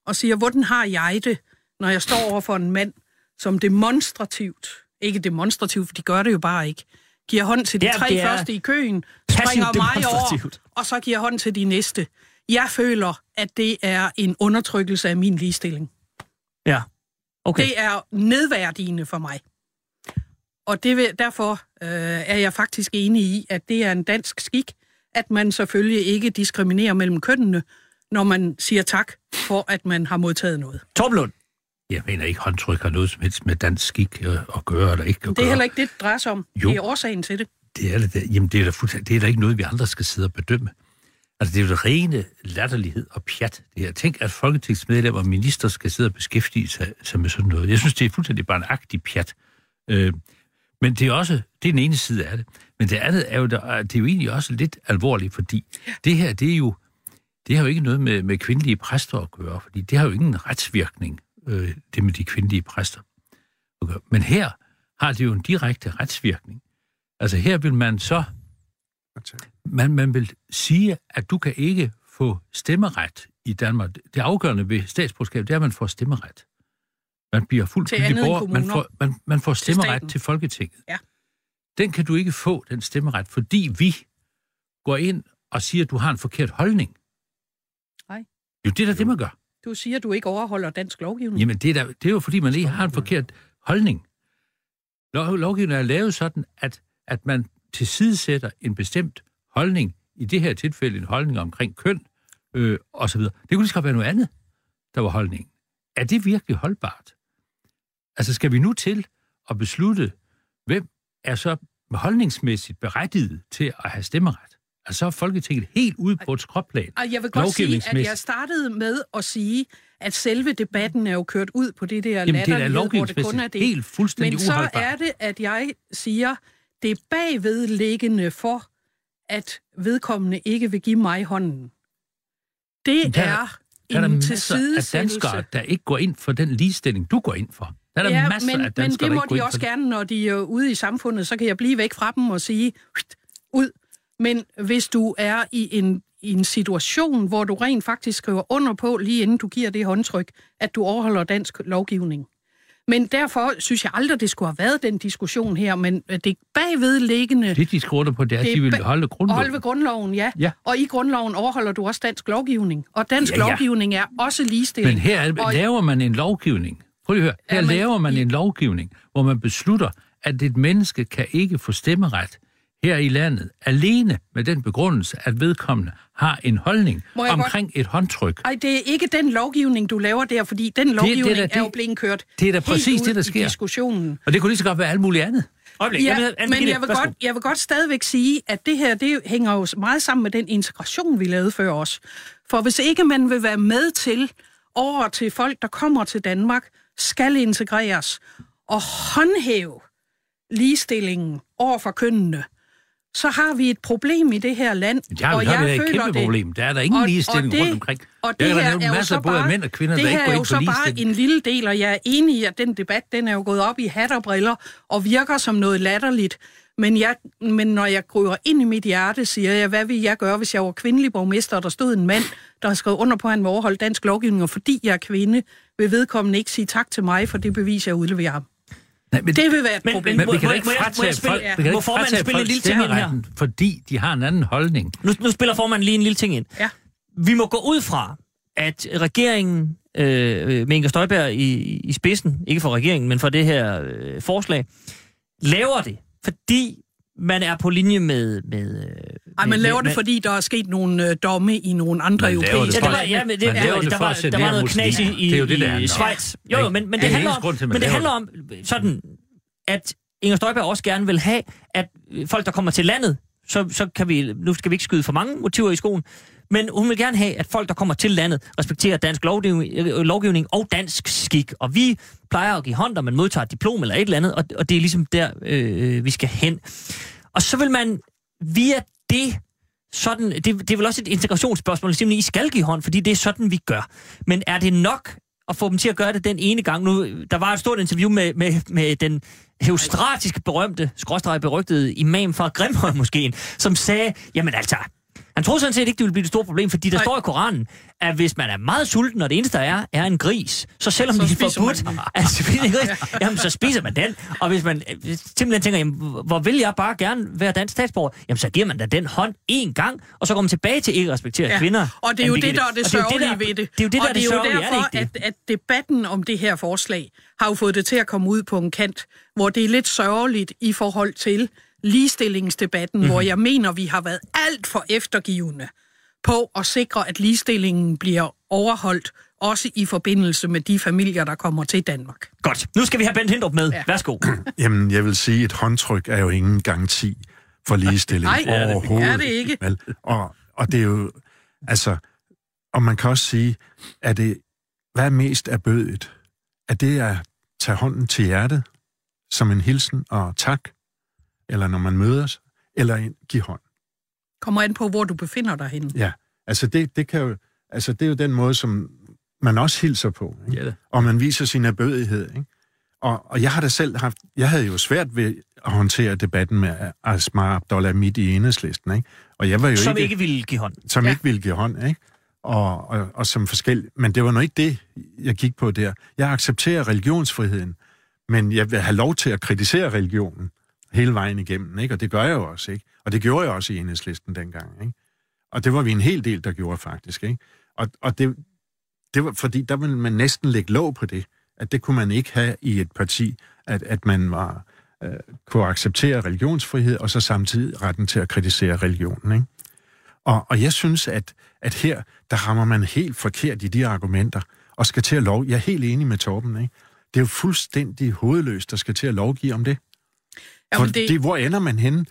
og siger, hvordan har jeg det, når jeg står over for en mand, som demonstrativt, ikke demonstrativt, for de gør det jo bare ikke, giver hånd til de Ja, tre første i køen, springer mig over, og så giver hånd til de næste. Jeg føler, at det er en undertrykkelse af min ligestilling. ja. Okay. Det er nedværdigende for mig. Og det vil, derfor øh, er jeg faktisk enig i, at det er en dansk skik, at man selvfølgelig ikke diskriminerer mellem kønnene, når man siger tak for, at man har modtaget noget. Torblund. Jeg mener ikke, håndtryk har noget som helst med dansk skik øh, at gøre, eller ikke at Det er heller ikke det, det drejer sig om. Jo. Det er årsagen til det. Det er det. Jamen, det er, da det er da ikke noget, vi andre skal sidde og bedømme. Altså, det er jo det rene latterlighed og pjat. Det her. Tænk, at folketingsmedlemmer og minister skal sidde og beskæftige sig, sig med sådan noget. Jeg synes, det er fuldstændig barnagtigt pjat. Øh, men det er også, det er den ene side af det. Men det andet er jo, det er jo egentlig også lidt alvorligt, fordi det her, det er jo, det har jo ikke noget med, med kvindelige præster at gøre, fordi det har jo ingen retsvirkning, øh, det med de kvindelige præster. at gøre. Men her har det jo en direkte retsvirkning. Altså her vil man så til. Man, man vil sige, at du kan ikke få stemmeret i Danmark. Det afgørende ved statsborgerskab, det er, at man får stemmeret. Man bliver fuldt Til borger. Man får, man, man får stemmeret staten. til Folketinget. Ja. Den kan du ikke få, den stemmeret, fordi vi går ind og siger, at du har en forkert holdning. Jo, det er da det, man gør. Du siger, at du ikke overholder dansk lovgivning. Jamen, det er, da, det er jo, fordi man ikke har en forkert holdning. Lov, lovgivningen er lavet sådan, at, at man tilsidesætter en bestemt holdning, i det her tilfælde en holdning omkring køn, øh, og så videre. Det kunne lige så være noget andet, der var holdningen. Er det virkelig holdbart? Altså, skal vi nu til at beslutte, hvem er så holdningsmæssigt berettiget til at have stemmeret? Altså, så er Folketinget helt ude på et skråplan. Og jeg vil godt sige, at jeg startede med at sige, at selve debatten er jo kørt ud på det der Jamen, er latterlighed, hvor det kun er det. helt fuldstændig Men så er det, at jeg siger, det er bagvedliggende for, at vedkommende ikke vil give mig hånden. Det Der- er Der er der en masser af tilsidesættelse. danskere, der ikke går ind for den ligestilling, du går ind for. Der er der ja, masser men, af danskere, men det der må de også gerne, når de er ude i samfundet. Så kan jeg blive væk fra dem og sige, "Hft, ud. Men hvis du er i en, i en situation, hvor du rent faktisk skriver under på, lige inden du giver det håndtryk, at du overholder dansk lovgivning. Men derfor synes jeg aldrig, det skulle have været den diskussion her, men det bagvedliggende... Det, de skriver under på, det er, at de vil holde grundloven. Holde grundloven, ja. Ja. Og i grundloven overholder du også dansk lovgivning. Og dansk Ja, ja, lovgivning er også ligestilling. Men her er, og, laver man en lovgivning. Prøv lige at høre. Her Ja, men laver man en lovgivning, hvor man beslutter, at et menneske kan ikke få stemmeret her i landet, alene med den begrundelse, at vedkommende har en holdning jeg omkring et håndtryk. Ej, det er ikke den lovgivning, du laver der, fordi den lovgivning da er, det- er jo blevet kørt det er da præcis det, der i sker. diskussionen. Og det kunne lige så godt være alt muligt andet. Øjeblik. Ja, Anne men jeg vil, værsgo. godt, jeg vil godt stadigvæk sige, at det her det hænger jo meget sammen med den integration, vi lavede før os. For hvis ikke man vil være med til over til folk, der kommer til Danmark, skal integreres og håndhæve ligestillingen over for kønnene, så har vi et problem i det her land. Ja, og er jeg et føler kæmpe det. problem. Der er der ingen ligestilling rundt omkring. Og det er der her er jo masser af både bare, mænd og kvinder, det der ikke her går er jo ind for så bare en lille del, og jeg er enig i, at den debat, den er jo gået op i hat og briller, og virker som noget latterligt. Men, jeg, men når jeg kryber ind i mit hjerte, siger jeg, hvad vil jeg gøre, hvis jeg var kvindelig borgmester, og der stod en mand, der har skrevet under på, at han vil overholde dansk lovgivning, og fordi jeg er kvinde, vil vedkommende ikke sige tak til mig for det bevis, jeg udleverer ham. Nej, men, Det vil være et Men- problem. men- men vi kan ikke fratage folk, ja. vi fratage spille en lille ting ind her? fordi de har en anden holdning. Nu, nu spiller formanden lige en lille ting ind. Ja. Vi må gå ud fra, at regeringen øh, med Inger Støjberg i, i spidsen, ikke for regeringen, men for det her øh, forslag, laver det, fordi man er på linje med... med øh, Ej, med- man laver med, det, fordi der er sket nogle øh, domme i nogle andre Man laver det europæiske Ja, det var, ja, men det, Man ja, laver det der var, der var noget knas i, i, Det er jo det, i, der i Schweiz. Jo, jo, men, men Det det er handler om, grund til, men det handler om sådan, at Inger Støjberg også gerne vil have, at folk, der kommer til landet, så, så kan vi, nu skal vi ikke skyde for mange motiver i skoen, men hun vil gerne have, at folk, der kommer til landet, respekterer dansk lovgivning, øh, lovgivning og dansk skik. Og vi plejer at give hånd, når man modtager et diplom eller et eller andet, og, og det er ligesom der, øh, vi skal hen. Og så vil man via det sådan, det, det er vel også et integrationsspørgsmål, simpelthen, I skal give hånd, fordi det er sådan, vi gør. Men er det nok at få dem til at gøre det den ene gang? Nu, der var et stort interview med, med, med den heustratiske berømte, skråstreget berygtede imam fra Grimhøj måske, som sagde, jamen altså, han troede sådan set ikke, det ville blive et stort problem, fordi der Nej. står i Koranen, at hvis man er meget sulten, og det eneste der er, er en gris, så selvom Så det er forbudt at spise en gris, jamen så spiser man den. Og hvis man øh, simpelthen tænker, jamen, hvor vil jeg bare gerne være dansk statsborger, jamen så giver man da den hånd én gang, og så går man tilbage til ikke at respektere Ja, kvinder. Og det er jo det, der er det sørgelige ved det. Det er jo det, der og er det er sørgelige, er derfor, det ikke det? at, at debatten om det her forslag har jo fået det til at komme ud på en kant, hvor det er lidt sørgeligt i forhold til ligestillingsdebatten, Mhm. mm-hmm. hvor jeg mener, vi har været alt for eftergivende på at sikre, at ligestillingen bliver overholdt, også i forbindelse med de familier, der kommer til Danmark. Godt. Nu skal vi have Bent Hindrup med. Ja. Værsgo. Jamen, jeg vil sige, at et håndtryk er jo ingen garanti for ligestilling Nej, det er det- overhovedet. er det ikke. Vel? Og, og det er jo, altså, og man kan også sige, at det, hvad er mest erbødigt? Er det at tage hånden til hjertet som en hilsen og tak, eller når man mødes, eller give hånd? Kommer an på, hvor du befinder dig henne. Ja, altså det, det, kan jo, altså det er jo den måde, som man også hilser på. Ikke? Ja, og man viser sin erbødighed. Ikke? Og, og jeg har da selv haft, jeg havde jo svært ved at håndtere debatten med Asma Abdullah midt i enhedslisten, ikke? Og jeg var jo Som ikke, ikke ville give hånd. som Ja. ikke ville give hånd, ikke? Og, og, og som forskel. Men det var nu ikke det, jeg gik på der. Jeg accepterer religionsfriheden, men jeg vil have lov til at kritisere religionen hele vejen igennem, ikke? Og det gør jeg jo også, ikke? Og det gjorde jeg også i enhedslisten dengang, ikke? Og det var vi en hel del, der gjorde faktisk, ikke? Og, og det, det var, fordi der ville man næsten lægge låg på det, at det kunne man ikke have i et parti, at, at man var, øh, kunne acceptere religionsfrihed, og så samtidig retten til at kritisere religionen, ikke? Og, og jeg synes, at, at her, der rammer man helt forkert i de argumenter, og skal til at lov... Jeg er helt enig med Torben, ikke? Det er jo fuldstændig hovedløst, der skal til at lovgive om det. Jamen, For det... hvor ender man henne?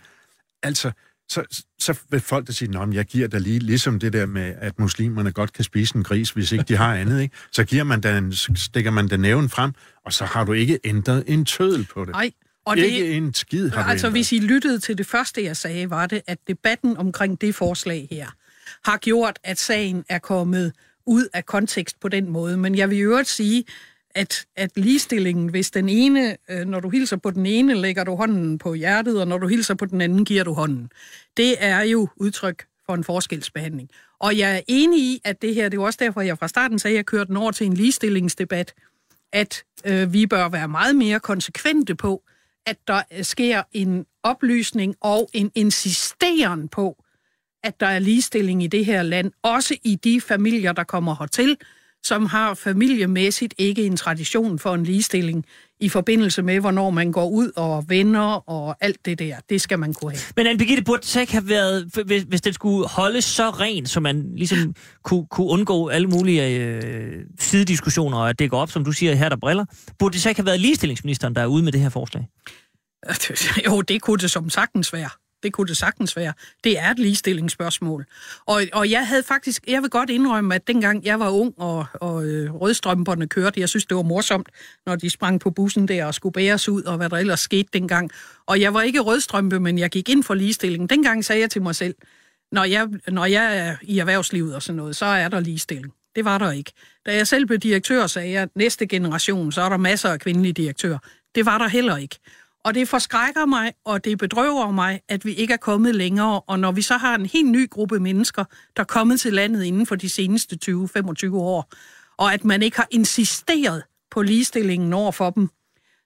Altså, så, så vil folk der sige, at jeg giver dig lige, ligesom det der med, at muslimerne godt kan spise en gris, hvis ikke de har andet, ikke? så giver man den, stikker man den næven frem, og så har du ikke ændret en tødel på det. Nej, og det, ikke en skid har altså ændret. hvis I lyttede til det første, jeg sagde, var det, at debatten omkring det forslag her har gjort, at sagen er kommet ud af kontekst på den måde. Men jeg vil i øvrigt sige, at, at ligestillingen, hvis den ene, øh, når du hilser på den ene, lægger du hånden på hjertet, og når du hilser på den anden, giver du hånden. Det er jo udtryk for en forskelsbehandling. Og jeg er enig i, at det her, det er jo også derfor, jeg fra starten sagde, at jeg kørte den over til en ligestillingsdebat, at øh, vi bør være meget mere konsekvente på, at der øh, sker en oplysning og en insisteren på, at der er ligestilling i det her land, også i de familier, der kommer hertil, som har familiemæssigt ikke en tradition for en ligestilling i forbindelse med, hvornår man går ud og venner og alt det der. Det skal man kunne have. Men Anne Birgitte, burde så ikke have været, hvis, hvis den skulle holdes så ren, så man ligesom kunne, kunne undgå alle mulige øh, sidediskussioner, og at det går op, som du siger, her der briller, burde det så ikke have været ligestillingsministeren, der er ude med det her forslag? Jo, det kunne det som sagtens være. Det kunne det sagtens være. Det er et ligestillingsspørgsmål. Og, og jeg havde faktisk, jeg vil godt indrømme, at dengang jeg var ung, og, og øh, rødstrømperne kørte, jeg synes, det var morsomt, når de sprang på bussen der og skulle bæres ud, og hvad der ellers skete dengang. Og jeg var ikke rødstrømpe, men jeg gik ind for ligestilling. Dengang sagde jeg til mig selv, når jeg, når jeg er i erhvervslivet og sådan noget, så er der ligestilling. Det var der ikke. Da jeg selv blev direktør, sagde jeg, at næste generation, så er der masser af kvindelige direktører. Det var der heller ikke. Og det forskrækker mig, og det bedrøver mig, at vi ikke er kommet længere. Og når vi så har en helt ny gruppe mennesker, der er kommet til landet inden for de seneste 20-25 år, og at man ikke har insisteret på ligestillingen over for dem,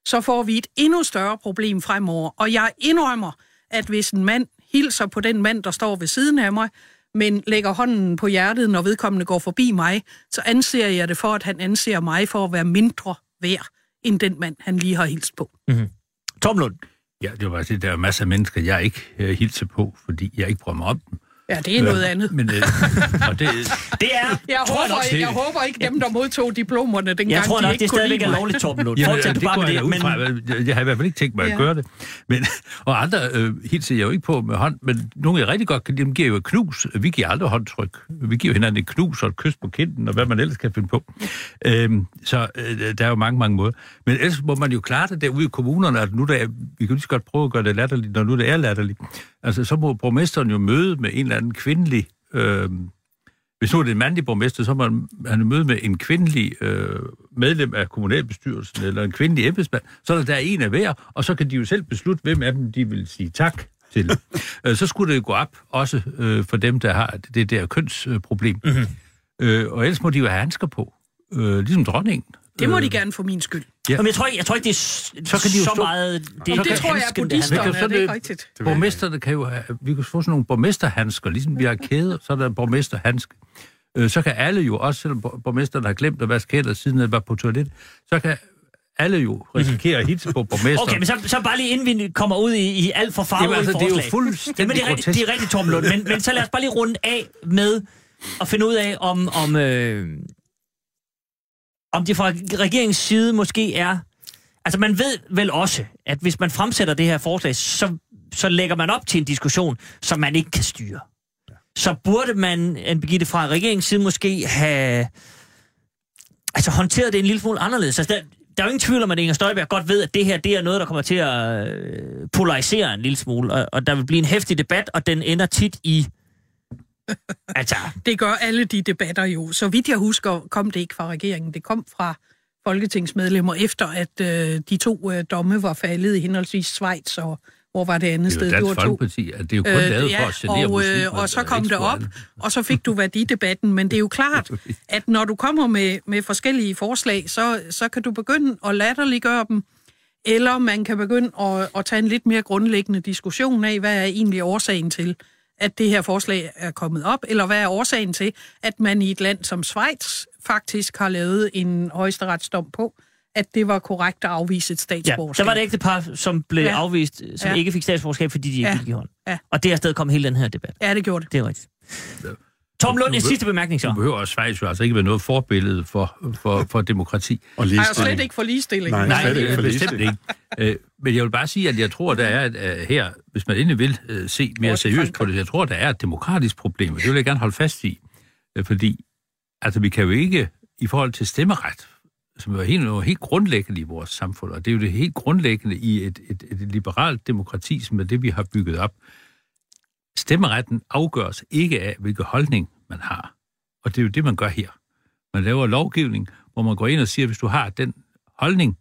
så får vi et endnu større problem fremover. Og jeg indrømmer, at hvis en mand hilser på den mand, der står ved siden af mig, men lægger hånden på hjertet, når vedkommende går forbi mig, så anser jeg det for, at han anser mig for at være mindre værd end den mand, han lige har hilst på. Tom Tomlund. Ja, det var det, der er masser af mennesker, jeg ikke øh, hilser på, fordi jeg ikke prøver mig om dem. Ja, det er noget andet. Men, øh, og det, Det er... Jeg tror håber, nok, ikke, jeg håber ikke dem, der modtog diplomerne dengang, jeg tror de nok, ikke det kunne stadigvæk lide er lovligt, Torben Lund. Jamen, Fortsæt det bare går med jeg det. Men, fra. Jeg, jeg har i hvert fald ikke tænkt mig at Ja. gøre det. Men, og andre øh, hilser jeg jo ikke på med hånd, men nogle jeg rigtig godt kan lide, dem giver jo et knus. Vi giver aldrig håndtryk. Vi giver hinanden et knus og et kys på kinden, og hvad man ellers kan finde på. Øhm, så øh, der er jo mange, mange måder. Men ellers må man jo klare det derude i kommunerne, at nu der er, vi kan lige så godt prøve at gøre det latterligt, når nu det er latterligt. Altså, så må borgmesteren jo møde med en eller anden kvindelig øh, hvis nu er det en mandlig borgmester, så må han han møde med en kvindelig øh, medlem af kommunalbestyrelsen, eller en kvindelig embedsmand, så er der, der er en af hver, og så kan de jo selv beslutte, hvem af dem de vil sige tak til. øh, så skulle det jo gå op, også øh, for dem, der har det der kønsproblem. Mm-hmm. Øh, og ellers må de jo have handsker på, øh, ligesom dronningen. Det må Øh, de gerne for min skyld. Ja. Jamen, jeg tror ikke, jeg tror ikke det er Så kan de jo så stå- meget... Det, Det, det tror jeg er det buddhisterne. Men er det ikke sådan rigtigt? Borgmesterne kan jo have, vi kan få sådan nogle borgmesterhandsker, ligesom vi har kæder, så er der en borgmesterhandske. Øh, så kan alle jo, også selvom bor- borgmesteren har glemt at vaske hænder, siden han var på toilet, så kan alle jo risikere at hilse på borgmesteren. Okay, men så, så bare lige inden vi kommer ud i, i alt for farverige Jamen, altså, det er jo forslag. fuldstændig Jamen, det er, grotesk. det er rigtigt, Torben Lund. Men, men så lad os bare lige runde af med at finde ud af, om, om, øh, om det fra regeringens side måske er... Altså, man ved vel også, at hvis man fremsætter det her forslag, så, så lægger man op til en diskussion, som man ikke kan styre. Så burde man, Anne Birgitte, fra regeringens side måske have altså, håndteret det en lille smule anderledes. Altså, der, der er jo ingen tvivl om, at Inger Støjberg godt ved, at det her det er noget, der kommer til at øh, polarisere en lille smule, og, og der vil blive en hæftig debat, og den ender tit i... Altså, Det gør alle de debatter jo. Så vidt jeg husker, kom det ikke fra regeringen. Det kom fra, folketingsmedlemmer, efter at øh, de to øh, domme var faldet i henholdsvis Schweiz og hvor var det andet Det er sted? jo Dansk. Folkeparti, at det er jo kun øh, lavet ja, for at genere og, øh, og så kom det op, og så fik du værdidebatten, men det er jo klart, at når du kommer med, med forskellige forslag, så, så kan du begynde at latterliggøre dem, eller man kan begynde at, at tage en lidt mere grundlæggende diskussion af, hvad er egentlig årsagen til, at det her forslag er kommet op, eller hvad er årsagen til, at man i et land som Schweiz faktisk har lavet en højesteretsdom på, at det var korrekt at afvise et Ja, statsborgerskab. der var det ægte par, som blev Ja. ja. afvist, som Ja. ja. ikke fik statsborgerskab, fordi de ikke Ja. ja. give hånd. Ja. Og det er afsted kom hele den her debat. Ja, det gjorde det. Det er rigtigt. Tom Lund, en sidste bemærkning så. Nu behøver Schweiz jo altså ikke være noget forbillede for, for, for demokrati. Og Har jeg ligestilling. slet ikke for ligestilling. Nej, Nej, slet ikke øh, for bestemt ligestilling. ikke. Øh, Men jeg vil bare sige, at jeg tror, der er et, øh, her, hvis man endelig vil øh, se mere seriøst på det, jeg tror, der er et demokratisk problem, og det vil jeg gerne holde fast i. Øh, Fordi, altså vi kan jo ikke, i forhold til stemmeret, som er helt, noget helt grundlæggende i vores samfund, og det er jo det helt grundlæggende i et, et, et liberalt demokrati, som er det, vi har bygget op. Stemmeretten afgøres ikke af, hvilken holdning man har. Og det er jo det, man gør her. Man laver lovgivning, hvor man går ind og siger, hvis du har den holdning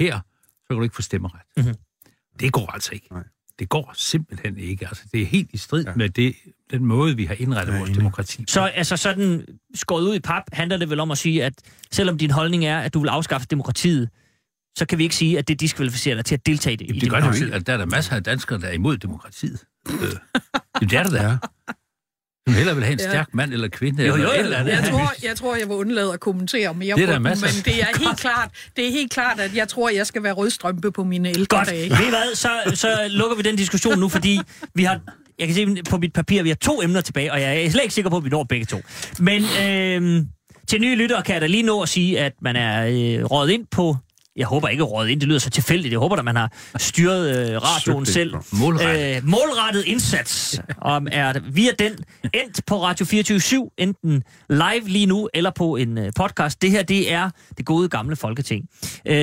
her, så kan du ikke få stemmeret. Mhm. Det går altså ikke. Nej. Det går simpelthen ikke. Altså, det er helt i strid Ja. ja. med det, den måde, vi har indrettet er vores enig. demokrati. på. Så altså sådan skåret ud i pap, handler det vel om at sige, at selvom din holdning er, at du vil afskaffe demokratiet, så kan vi ikke sige, at det diskvalificerer dig til at deltage i det. Jamen, det gør det jo ikke. at Der er der masser af danskere, der er imod demokratiet. Øh, det er der da. Ja. Som hellere vil have en Ja. stærk mand eller kvinde. Jo, eller jo, eller andet. Jeg tror, jeg tror, jeg vil undlade at kommentere mere Det er på den, men det er helt klart, det er helt klart, at jeg tror, jeg skal være rødstrømpe på mine ældre Godt. dage. Ved I hvad, så, så lukker vi den diskussion nu, fordi vi har, jeg kan se på mit papir, vi har to emner tilbage, og jeg er slet ikke sikker på, at vi når begge to. Men øh, til nye lyttere kan jeg da lige nå at sige, at man er øh, rådet ind på jeg håber ikke rådet ind, det lyder så tilfældigt. Jeg håber, at man har styret øh, radioen selv. Målrettet. Øh, målrettet indsats. Om er via den endt på Radio 24 enten live lige nu, eller på en øh, podcast. Det her, det er det gode gamle folketing. Øh,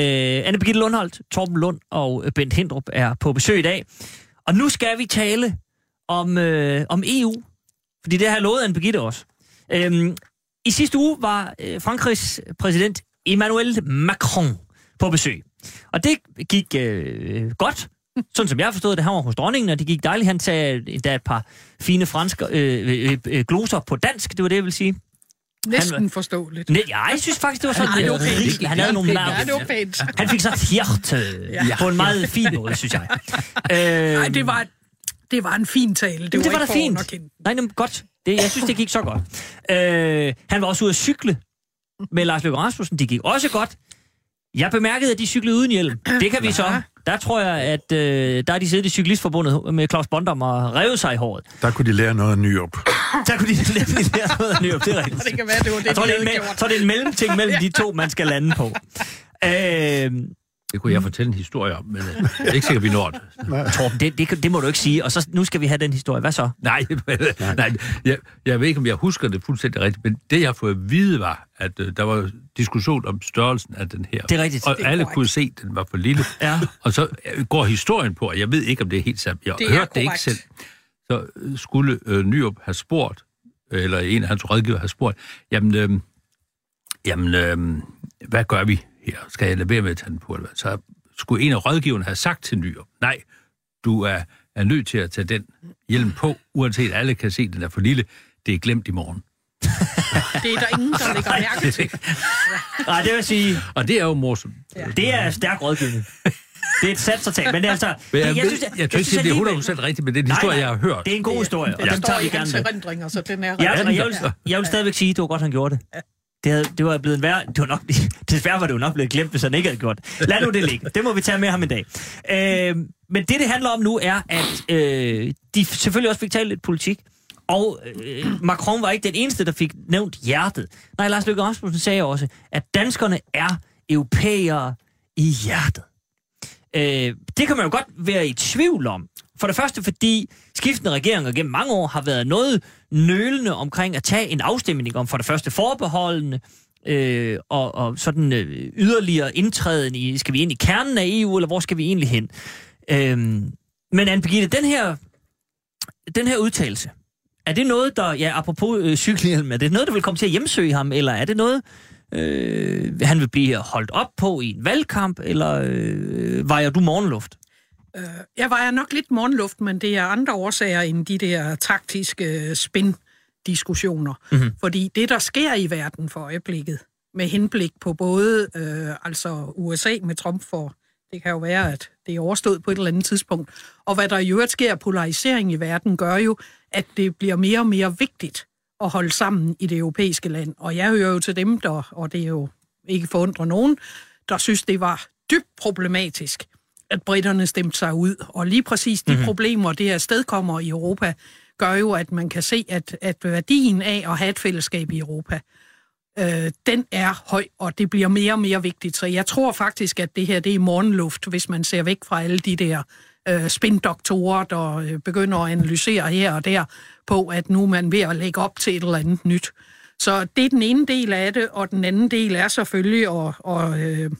Anne Birgitte Lundholdt, Torben Lund og øh, Bent Hindrup er på besøg i dag. Og nu skal vi tale om, øh, om EU. Fordi det har jeg lovet Anne Birgitte også. Øhm, I sidste uge var øh, Frankrigs præsident Emmanuel Macron på besøg. Og det gik øh, godt, sådan som jeg forstået det. Han var hos dronningen, og det gik dejligt. Han sagde endda et par fine franske øh, øh, øh, gloser på dansk, det var det, jeg vil sige. Næsten forståeligt. Ne, ja, jeg synes faktisk, det var sådan Ej, det var pænt. Han havde nogle Ja, meget... det var pænt. Han fik sagt hjerte ja. på en meget fin måde, synes jeg. Øh, Nej, det var, det var en fin tale. Det, det var, var da fint. Nej, men godt. Det, jeg synes, det gik så godt. Øh, han var også ude at cykle med Lars Løkke Rasmussen. Det gik også godt. Jeg bemærkede, at de cyklede uden hjelm. Det kan vi så. Der tror jeg, at øh, der er de siddet i cyklistforbundet med Claus Bondam og revet sig i håret. Der kunne de lære noget af Nyrup. Der kunne de lidt lære noget af Nyrup, det er rigtigt. Det kan være, det var det, Jeg tror, de det er, en, tror, det er en mellemting mellem de to, man skal lande på. Øh, Det kunne jeg fortælle en historie om, men øh, jeg er ikke sikker, vi når det. Torben, det, det, det må du ikke sige. Og så nu skal vi have den historie. Hvad så? Nej, men, nej jeg, jeg ved ikke, om jeg husker det fuldstændig rigtigt, men det, jeg har fået at vide, var, at øh, der var diskussion om størrelsen af den her. Det er rigtigt. Og Det er alle korrekt. kunne se, at den var for lille. Ja. Og så øh, går historien på, og jeg ved ikke, om det er helt sandt. Jeg Det har er hørt det ikke selv. Så øh, skulle øh, Nyrup have spurgt, øh, eller en af hans rådgiver have spurgt, jamen, øh, jamen øh, hvad gør vi her? Skal jeg lade være med at tage den på? Eller hvad? Så skulle en af rådgiverne have sagt til Nyrup, nej, du er, er nødt til at tage den hjelm på, uanset at alle kan se, den er for lille. Det er glemt i morgen. Det er der ingen, der lægger mærke til. Nej, det vil sige, Og det er jo morsomt. Ja. det er stærk rådgivning. Det er et satsertag, men det er altså... Men jeg, det- jeg, synes, jeg, jeg, tror ikke, det er alligevel- 100% rigtigt, men det er en Nej, historie, nej, jeg har hørt. Det er en god historie, og Det den tager vi gerne med. så den er Ja, rigtig. og jeg vil, jeg vil stadigvæk sige, at det var godt, han gjorde det. Det, havde, det var blevet værd. Det var nok, desværre var det jo nok blevet glemt, hvis han ikke havde gjort det. Lad nu det ligge. Det må vi tage med ham i dag. Øh, men det, det handler om nu, er, at øh, de selvfølgelig også fik talt lidt politik. Og øh, Macron var ikke den eneste, der fik nævnt hjertet. Nej, Lars Løkke Rasmussen sagde også, at danskerne er europæere i hjertet. Øh, det kan man jo godt være i tvivl om. For det første, fordi skiftende regeringer gennem mange år har været noget nølende omkring at tage en afstemning om for det første forbeholdene, øh, og, og sådan øh, yderligere indtræden i, skal vi ind i kernen af EU, eller hvor skal vi egentlig hen? Øh, men Anne-Begitte, den her, den her udtalelse, er det noget, der, ja, apropos øh, cykelhjelm, er det noget, der vil komme til at hjemsøge ham, eller er det noget, øh, han vil blive holdt op på i en valgkamp, eller øh, vejer du morgenluft? Øh, jeg vejer nok lidt morgenluft, men det er andre årsager end de der taktiske spin-diskussioner. Mm-hmm. Fordi det, der sker i verden for øjeblikket, med henblik på både øh, altså USA med Trump for, det kan jo være, at det er overstået på et eller andet tidspunkt, og hvad der i øvrigt sker polarisering i verden, gør jo, at det bliver mere og mere vigtigt at holde sammen i det europæiske land. Og jeg hører jo til dem, der, og det er jo ikke forundre nogen, der synes, det var dybt problematisk, at britterne stemte sig ud. Og lige præcis de mm-hmm. problemer, det her sted kommer i Europa, gør jo, at man kan se, at, at værdien af at have et fællesskab i Europa, øh, den er høj, og det bliver mere og mere vigtigt. Så jeg tror faktisk, at det her det er morgenluft, hvis man ser væk fra alle de der øh, spindoktorer, der øh, begynder at analysere her og der på, at nu er man ved at lægge op til et eller andet nyt. Så det er den ene del af det, og den anden del er selvfølgelig at, at, øh,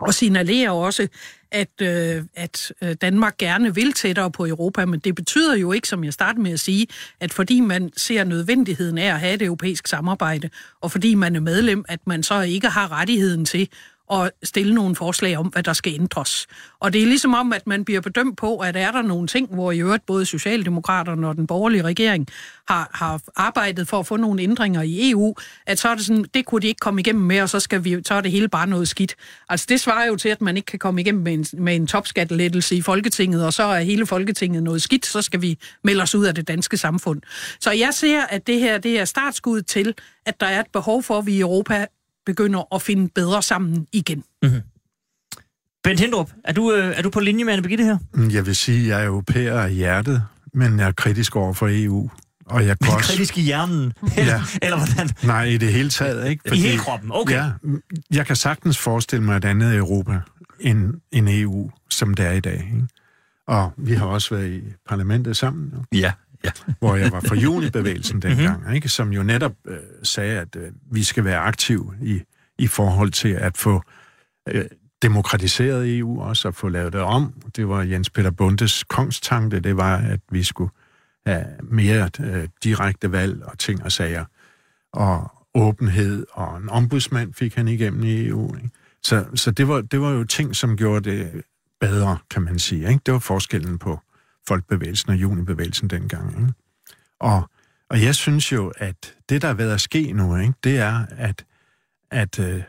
og signalerer også, at, øh, at øh, Danmark gerne vil tættere på Europa, men det betyder jo ikke, som jeg startede med at sige, at fordi man ser nødvendigheden af at have et europæisk samarbejde, og fordi man er medlem, at man så ikke har rettigheden til og stille nogle forslag om, hvad der skal ændres. Og det er ligesom om, at man bliver bedømt på, at er der nogle ting, hvor i øvrigt både Socialdemokraterne og den borgerlige regering har, har arbejdet for at få nogle ændringer i EU, at så er det sådan, det kunne de ikke komme igennem med, og så, skal vi, så er det hele bare noget skidt. Altså det svarer jo til, at man ikke kan komme igennem med en, med en topskattelettelse i Folketinget, og så er hele Folketinget noget skidt, så skal vi melde os ud af det danske samfund. Så jeg ser, at det her det er startskud til, at der er et behov for, at vi i Europa begynder at finde bedre sammen igen. Mm-hmm. Bent Hindrup, er du, øh, er du på linje med Anne Birgitte her? Mm, jeg vil sige, at jeg er europæer i hjertet, men jeg er kritisk over for EU. Og jeg kan også... Kritisk i hjernen? ja. Eller hvordan? Nej, i det hele taget. Ikke? Fordi, I hele kroppen, okay. Ja, jeg kan sagtens forestille mig et andet Europa end, end EU, som det er i dag. Ikke? Og vi har også været i parlamentet sammen. Jo. Ja ja. hvor jeg var for junibevægelsen dengang, mm-hmm. ikke? som jo netop øh, sagde, at øh, vi skal være aktive i, i forhold til at få øh, demokratiseret EU også, og få lavet det om. Det var Jens Peter Bundes kongstanke, det var, at vi skulle have mere øh, direkte valg og ting og sager, og åbenhed, og en ombudsmand fik han igennem i EU. Ikke? Så, så det, var, det var jo ting, som gjorde det bedre, kan man sige. Ikke? Det var forskellen på folkebevægelsen og junibevægelsen dengang. Ikke? Og, og jeg synes jo, at det, der er ved at ske nu, ikke, det er, at, at øh,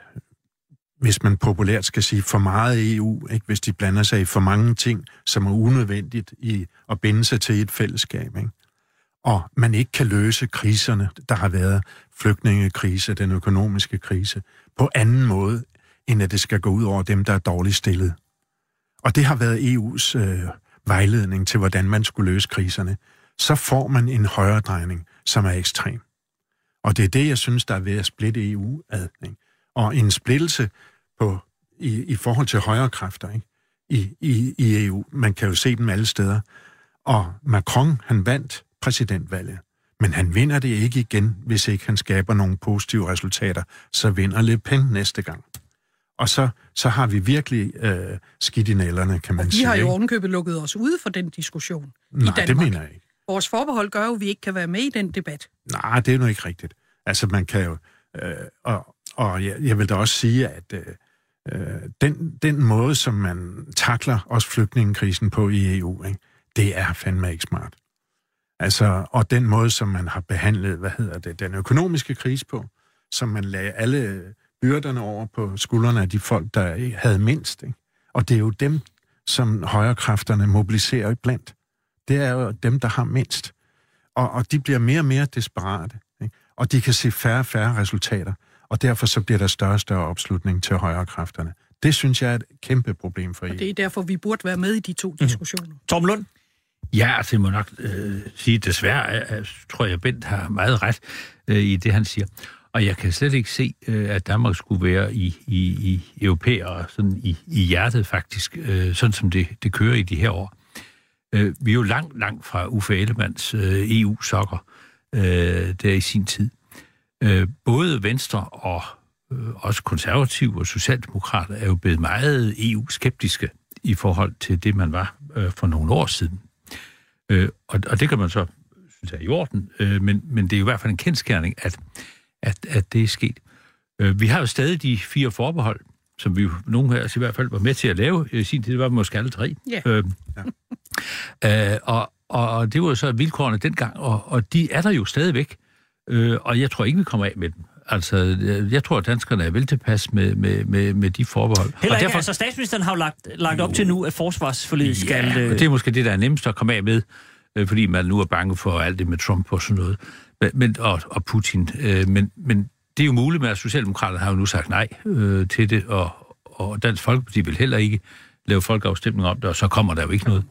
hvis man populært skal sige for meget EU, ikke, hvis de blander sig i for mange ting, som er unødvendigt i at binde sig til et fællesskab, ikke? og man ikke kan løse kriserne, der har været flygtningekrise, den økonomiske krise, på anden måde, end at det skal gå ud over dem, der er dårligt stillet. Og det har været EU's øh, vejledning til, hvordan man skulle løse kriserne, så får man en højre drejning, som er ekstrem. Og det er det, jeg synes, der er ved at splitte EU ad. Ikke? Og en splittelse på, i, i forhold til højre kræfter ikke? I, i, i EU. Man kan jo se dem alle steder. Og Macron, han vandt præsidentvalget. Men han vinder det ikke igen, hvis ikke han skaber nogle positive resultater. Så vinder Le Pen næste gang. Og så, så har vi virkelig øh, skidt i nælerne, kan man og sige. vi har jo ovenkøbet lukket os ude for den diskussion Nej, i Danmark. det mener jeg ikke. Vores forbehold gør jo, at vi ikke kan være med i den debat. Nej, det er nu ikke rigtigt. Altså, man kan jo... Øh, og og jeg, jeg vil da også sige, at øh, øh, den, den måde, som man takler også flygtningekrisen på i EU, ikke, det er fandme ikke smart. Altså, og den måde, som man har behandlet, hvad hedder det, den økonomiske krise på, som man lagde alle byrderne over på skuldrene af de folk, der havde mindst. Ikke? Og det er jo dem, som højrekræfterne mobiliserer blandt. Det er jo dem, der har mindst. Og, og de bliver mere og mere desperate. Ikke? Og de kan se færre og færre resultater. Og derfor så bliver der større og større opslutning til højrekræfterne. Det synes jeg er et kæmpe problem for EU. Og det er derfor, vi burde være med i de to diskussioner. Mm. Tom Lund? Ja, altså jeg må nok øh, sige, desværre øh, tror jeg, Bent har meget ret øh, i det, han siger. Og jeg kan slet ikke se, øh, at Danmark skulle være i, i, i europæer, sådan i, i hjertet faktisk, øh, sådan som det, det kører i de her år. Øh, vi er jo langt, langt fra Uffe Ellemanns EU-sokker der i sin tid. Både Venstre og også konservative og socialdemokrater er jo blevet meget EU-skeptiske i forhold til det, man var for nogle år siden. Og, og det kan man så synes er i orden, men, men det er jo i hvert fald en kendskærning, at at, at det er sket. Øh, vi har jo stadig de fire forbehold, som vi jo, nogle af os i hvert fald var med til at lave i sin tid, det var måske alle tre. Ja. Øh, øh, og, og, det var jo så vilkårene dengang, og, og de er der jo stadigvæk. Øh, og jeg tror ikke, vi kommer af med dem. Altså, øh, jeg tror, at danskerne er vel tilpas med, med, med, med de forbehold. Heller og ikke, altså statsministeren har jo lagt, lagt op til nu, at forsvarsforledet skal... Ja, øh, og det er måske det, der er nemmest at komme af med, øh, fordi man nu er bange for alt det med Trump og sådan noget, men, og, og Putin. Øh, men, men det er jo muligt med, at Socialdemokraterne har jo nu sagt nej øh, til det, og, og Dansk Folkeparti vil heller ikke lave folkeafstemning om det, og så kommer der jo ikke noget.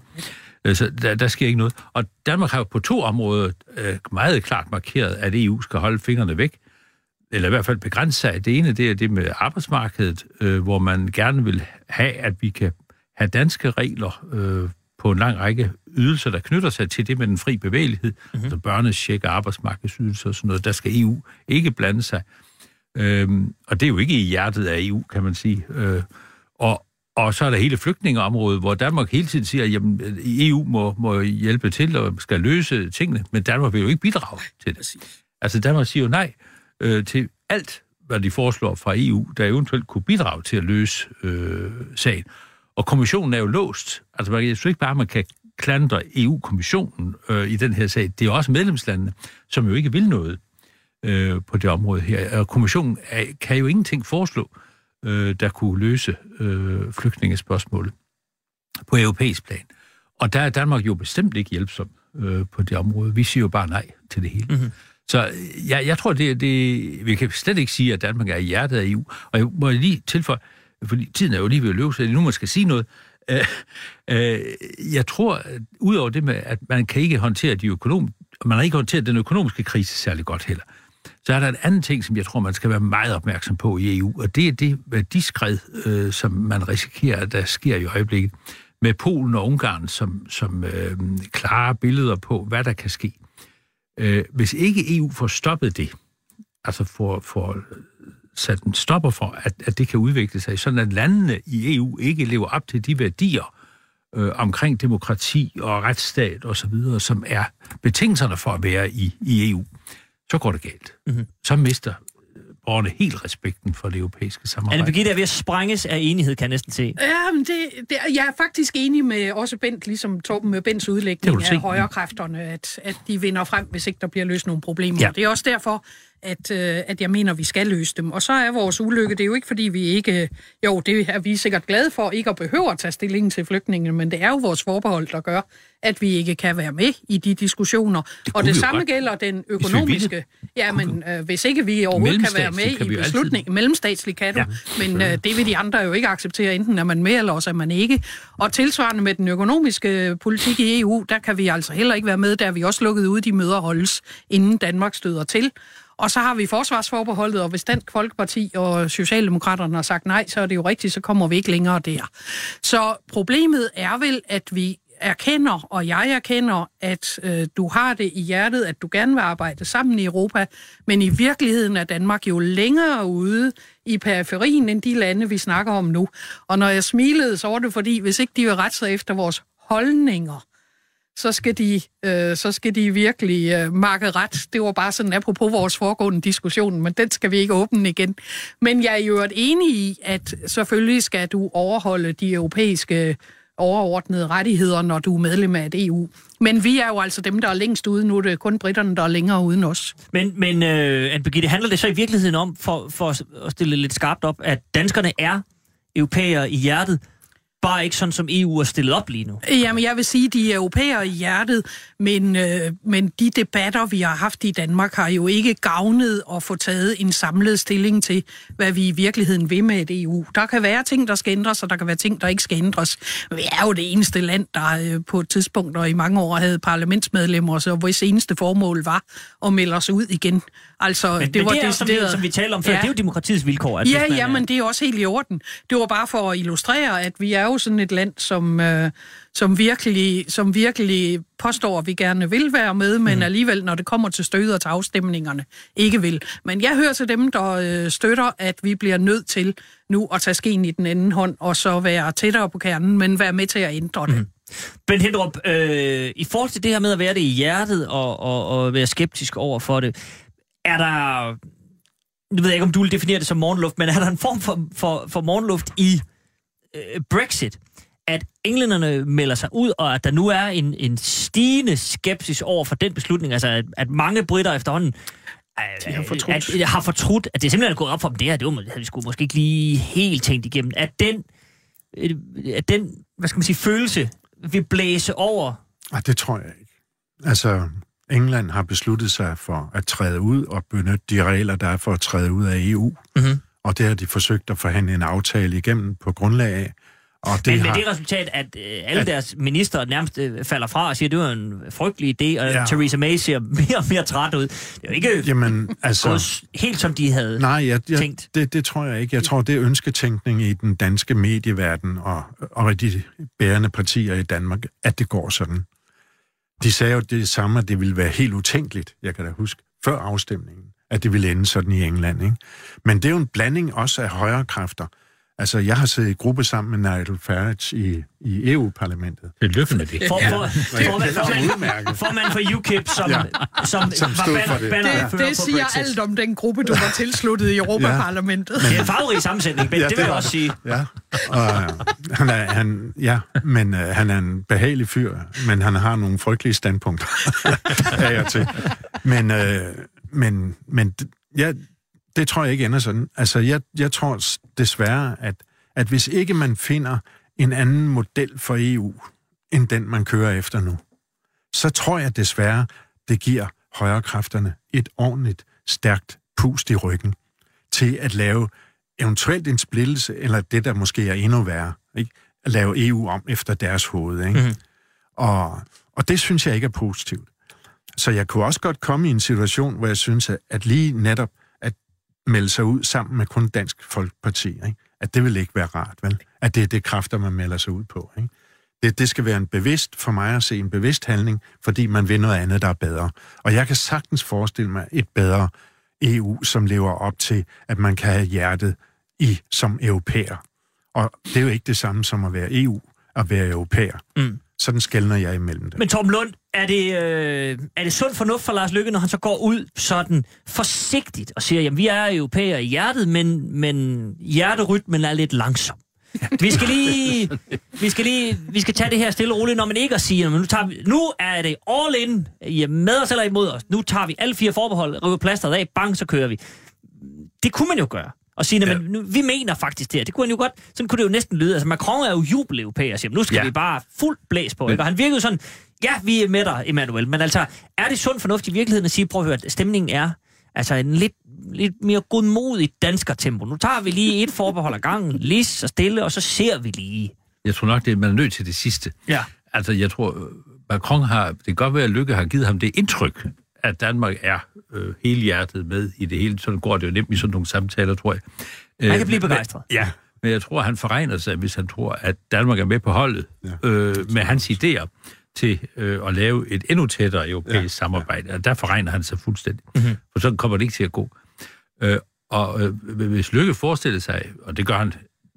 Øh, så der, der sker ikke noget. Og Danmark har jo på to områder øh, meget klart markeret, at EU skal holde fingrene væk, eller i hvert fald begrænse sig. Det ene, det er det med arbejdsmarkedet, øh, hvor man gerne vil have, at vi kan have danske regler øh, på en lang række ydelser, der knytter sig til det med den fri bevægelighed, mm-hmm. altså børnecheck og arbejdsmarkedsydelser og sådan noget. Der skal EU ikke blande sig. Øhm, og det er jo ikke i hjertet af EU, kan man sige. Øh, og, og så er der hele flygtningeområdet, hvor Danmark hele tiden siger, at jamen, EU må, må hjælpe til og skal løse tingene, men Danmark vil jo ikke bidrage til det. Altså Danmark siger jo nej øh, til alt, hvad de foreslår fra EU, der eventuelt kunne bidrage til at løse øh, sagen. Og kommissionen er jo låst. Altså man- jeg synes ikke bare, man kan klandre EU-kommissionen øh, i den her sag. Det er også medlemslandene, som jo ikke vil noget øh, på det område her. Og kommissionen er, kan jo ingenting foreslå, øh, der kunne løse øh, flygtningespørgsmålet på europæisk plan. Og der er Danmark jo bestemt ikke hjælpsom øh, på det område. Vi siger jo bare nej til det hele. Mm-hmm. Så øh, jeg, jeg tror, det, det, vi kan slet ikke sige, at Danmark er i hjertet af EU. Og jeg må lige tilføje, fordi tiden er jo lige ved at løbe, så nu, man skal sige noget. Øh, Øh, øh, jeg tror, udover det med, at man kan ikke håndtere de økonom, man har ikke håndteret den økonomiske krise særlig godt heller, så er der en anden ting, som jeg tror, man skal være meget opmærksom på i EU, og det er det værdiskred, øh, som man risikerer, der sker i øjeblikket, med Polen og Ungarn som, som øh, klare billeder på, hvad der kan ske. Øh, hvis ikke EU får stoppet det, altså får, får sat en stopper for, at, at det kan udvikle sig, sådan at landene i EU ikke lever op til de værdier øh, omkring demokrati og retsstat osv., som er betingelserne for at være i, i EU, så går det galt. Mm-hmm. Så mister øh, borgerne helt respekten for det europæiske samarbejde. Anne Birgitte er ved at sprænges af enighed, kan jeg næsten se. Ja, men det, det, jeg er faktisk enig med også Bent, ligesom Torben med Bents udlægning af højrekræfterne, at, at de vinder frem, hvis ikke der bliver løst nogle problemer. Ja. Det er også derfor, at, øh, at jeg mener, vi skal løse dem. Og så er vores ulykke, det er jo ikke fordi vi ikke, jo, det er vi sikkert glade for, ikke at behøve at tage stilling til flygtningene, men det er jo vores forbehold, der gør, at vi ikke kan være med i de diskussioner. Det og det samme godt, gælder den økonomiske. Ja, men øh, hvis ikke vi overhovedet kan være med kan i beslutningen, mellemstatsligt kan du, Ja, men øh, det vil de andre jo ikke acceptere, enten er man med, eller også er man ikke. Og tilsvarende med den økonomiske politik i EU, der kan vi altså heller ikke være med, der er vi også lukket ud, de møder holdes, inden Danmark støder til. Og så har vi forsvarsforbeholdet, og hvis Dansk Folkeparti og Socialdemokraterne har sagt nej, så er det jo rigtigt, så kommer vi ikke længere der. Så problemet er vel, at vi erkender, og jeg erkender, at øh, du har det i hjertet, at du gerne vil arbejde sammen i Europa, men i virkeligheden er Danmark jo længere ude i periferien end de lande, vi snakker om nu. Og når jeg smilede, så var det fordi, hvis ikke de vil rette sig efter vores holdninger, så skal de, øh, så skal de virkelig øh, marke ret. Det var bare sådan apropos vores foregående diskussion, men den skal vi ikke åbne igen. Men jeg er jo enig i, at selvfølgelig skal du overholde de europæiske overordnede rettigheder, når du er medlem af et EU. Men vi er jo altså dem, der er længst ude. Nu er det kun britterne, der er længere uden os. Men, men øh, Anne Birgitte, handler det så i virkeligheden om, for, for at stille lidt skarpt op, at danskerne er europæere i hjertet, bare ikke sådan, som EU er stillet op lige nu? Jamen, jeg vil sige, de er europæere i hjertet, men, øh, men de debatter, vi har haft i Danmark, har jo ikke gavnet at få taget en samlet stilling til, hvad vi i virkeligheden vil med et EU. Der kan være ting, der skal ændres, og der kan være ting, der ikke skal ændres. Vi er jo det eneste land, der øh, på et tidspunkt og i mange år havde parlamentsmedlemmer, så hvis eneste formål var at melde os ud igen. Altså, Men det var men det er som, vi, decideret- som vi talte om før, Ja. det er jo demokratiets vilkår. At Ja, man ja, men det er også helt i orden. Det var bare for at illustrere, at vi er jo sådan et land, som, øh, som, virkelig, som virkelig påstår, at vi gerne vil være med, men mm. alligevel, når det kommer til stødet og til afstemningerne, ikke vil. Men jeg hører til dem, der øh, støtter, at vi bliver nødt til nu at tage skeen i den anden hånd, og så være tættere på kernen, men være med til at ændre det. Mm. Ben Hindrup, øh, i forhold til det her med at være det i hjertet og, og, og være skeptisk over for det, er der, nu ved jeg ikke, om du vil definere det som morgenluft, men er der en form for, for, for morgenluft i øh, Brexit? At englænderne melder sig ud, og at der nu er en, en stigende skepsis over for den beslutning, altså at, at mange britter efterhånden De har fortrudt. At, at, har fortrudt, at det simpelthen er gået op for dem, det her, det var, havde vi sgu måske ikke lige helt tænkt igennem, at den, øh, at den hvad skal man sige, følelse vil blæse over. Og det tror jeg ikke. Altså, England har besluttet sig for at træde ud og benytte de regler, der er for at træde ud af EU. Mm-hmm. Og det har de forsøgt at forhandle en aftale igennem på grundlag af. Og det Men med har... det resultat, at øh, alle deres minister nærmest øh, falder fra og siger, at det var en frygtelig idé, og Ja. Theresa May ser mere og mere træt ud. Det er jo ikke Jamen, altså... gået helt, som de havde Nej, jeg, jeg, tænkt. det, det tror jeg ikke. Jeg tror, det er ønsketænkning i den danske medieverden og, og de bærende partier i Danmark, at det går sådan. De sagde jo det samme, at det ville være helt utænkeligt, jeg kan da huske, før afstemningen, at det ville ende sådan i England. Ikke? Men det er jo en blanding også af højre kræfter. Altså, jeg har siddet i gruppe sammen med Nigel Farage i, i EU-parlamentet. Det er med det. For, for, for, for, det er for, udmærket. for man for UKIP, som, Ja. ja. som, Som var stod banner, for det. bannerfører Det, på det siger Brexit. alt om den gruppe, du var tilsluttet i Europaparlamentet. Det er en farverig sammensætning, Ben, Ja, ja, det det vil jeg også det. sige. Ja, og øh, han er, han, ja, men øh, han er en behagelig fyr, men han har nogle frygtelige standpunkter af og til. Men, øh, men, men ja, det tror jeg ikke ender sådan. Altså, jeg, jeg tror desværre, at, at hvis ikke man finder en anden model for EU, end den, man kører efter nu, så tror jeg desværre, det giver højrekræfterne et ordentligt, stærkt pust i ryggen til at lave eventuelt en splittelse, eller det, der måske er endnu værre, ikke? at lave EU om efter deres hoved. Ikke? Mm-hmm. Og, og det synes jeg ikke er positivt. Så jeg kunne også godt komme i en situation, hvor jeg synes, at, lige netop melde sig ud sammen med kun Dansk Folkeparti, ikke? at det vil ikke være rart, vel? At det er det kræfter, man melder sig ud på. Ikke? Det, det skal være en bevidst, for mig at se, en bevidst handling, fordi man vil noget andet, der er bedre. Og jeg kan sagtens forestille mig et bedre EU, som lever op til, at man kan have hjertet i som europæer. Og det er jo ikke det samme som at være EU, at være europæer. Mm. Sådan skældner jeg imellem det. Men Torben Lund, er det, øh, er det sund fornuft for Lars Lykke, når han så går ud sådan forsigtigt og siger, jamen vi er europæere i hjertet, men, men hjerterytmen er lidt langsom. Vi skal lige, vi skal lige, vi skal tage det her stille og roligt, når man ikke at sige, men nu, tager vi, nu er det all in, I er med os eller imod os. Nu tager vi alle fire forbehold, river plasteret af, bang, så kører vi. Det kunne man jo gøre. Og sige, ja. men nu, vi mener faktisk det her. Det kunne han jo godt, sådan kunne det jo næsten lyde. Altså Macron er jo jubeleuropæer, siger, nu skal ja. Vi bare fuld blæs på. Ikke? Og han virkede jo sådan, ja, vi er med dig, Emmanuel. Men altså, er det sund fornuft i virkeligheden at sige, prøv at høre, at stemningen er altså en lidt, lidt mere godmodig dansker tempo. Nu tager vi lige et forbehold ad gangen, lige så stille, og så ser vi lige. Jeg tror nok, det er, man er nødt til det sidste. Ja. Altså, jeg tror, øh, Macron har, det kan godt være, at Lykke har givet ham det indtryk, at Danmark er øh, helhjertet med i det hele. Sådan går det jo nemt i sådan nogle samtaler, tror jeg. Han Øh, kan blive men- begejstret. Ja, men jeg tror, han forregner sig, hvis han tror, at Danmark er med på holdet ja. øh, med hans idéer til øh, at lave et endnu tættere europæisk ja. samarbejde. Og der forregner han sig fuldstændig. Mm-hmm. For så kommer det ikke til at gå. Øh, og øh, hvis Lykke forestiller sig, og det gør han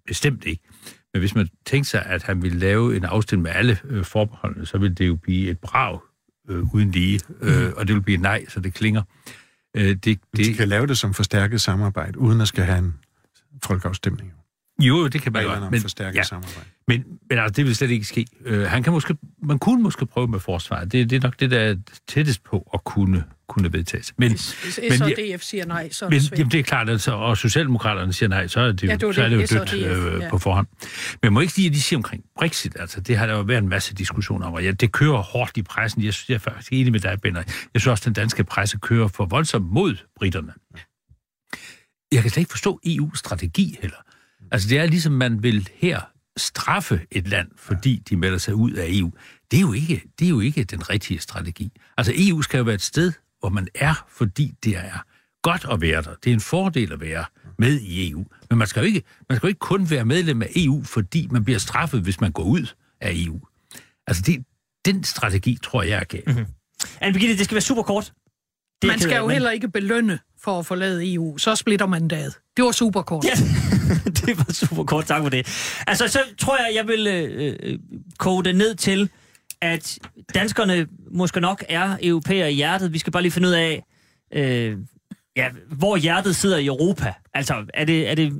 bestemt ikke, men hvis man tænker sig, at han ville lave en afstemning med alle øh, forbeholdene, så ville det jo blive et brag øh, uden lige, øh, og det vil blive nej, så det klinger. Øh, det, De det, kan lave det som forstærket samarbejde, uden at skal have en folkeafstemning. jo, det kan man godt. Men, ja, samarbejde. Men, men altså, det vil slet ikke ske. Øh, han kan måske, man kunne måske prøve med forsvaret. Det, det er nok det, der er tættest på at kunne, kunne vedtages. Men, Hvis, men, S og ja, DF siger nej, så er men det svært. jamen, det er klart, altså, og Socialdemokraterne siger nej, så er det, Ja, jo, det var så er det det, jo dødt øh, ja. på forhånd. Men jeg må ikke sige, at de siger omkring Brexit. Altså, det har der jo været en masse diskussioner om, og ja, det kører hårdt i pressen. Jeg, synes, jeg er faktisk enig med dig, Benner. Jeg synes også, at den danske presse kører for voldsomt mod britterne. Jeg kan slet ikke forstå EU-strategi heller. Altså, det er ligesom, man vil her straffe et land, fordi de melder sig ud af EU. Det er jo ikke, det er jo ikke den rigtige strategi. Altså, EU skal jo være et sted, hvor man er, fordi det er godt at være der. Det er en fordel at være med i EU. Men man skal jo ikke, man skal jo ikke kun være medlem af EU, fordi man bliver straffet, hvis man går ud af EU. Altså, det, den strategi tror jeg er galt. Mm-hmm. Anne Birgitte, det skal være super kort. Det Man skal jo men- heller ikke belønne for at forlade EU. Så splitter man det. Det var super kort. Ja, det var super kort, tak for det. Altså, så tror jeg, jeg vil øh, øh, koge det ned til, at danskerne måske nok er europæer i hjertet. Vi skal bare lige finde ud af, øh, ja, hvor hjertet sidder i Europa. Altså, er det, er det,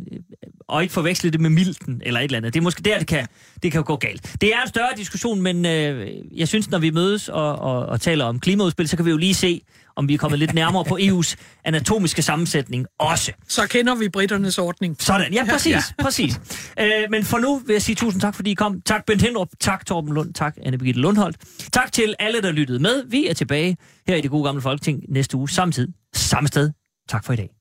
og ikke forveksle det med milten eller et eller andet. Det er måske der, det kan, det kan gå galt. Det er en større diskussion, men øh, jeg synes, når vi mødes og, og, og taler om klimaudspil, så kan vi jo lige se, om vi er kommet lidt nærmere på EU's anatomiske sammensætning også. Så kender vi britternes ordning. Sådan, ja, præcis, ja. præcis. Øh, men for nu vil jeg sige tusind tak, fordi I kom. Tak, Bent Hendrup. Tak, Torben Lund. Tak, anne Birgitte Lundholdt. Tak til alle, der lyttede med. Vi er tilbage her i det gode gamle Folketing næste uge, samtidig, samme sted. Tak for i dag.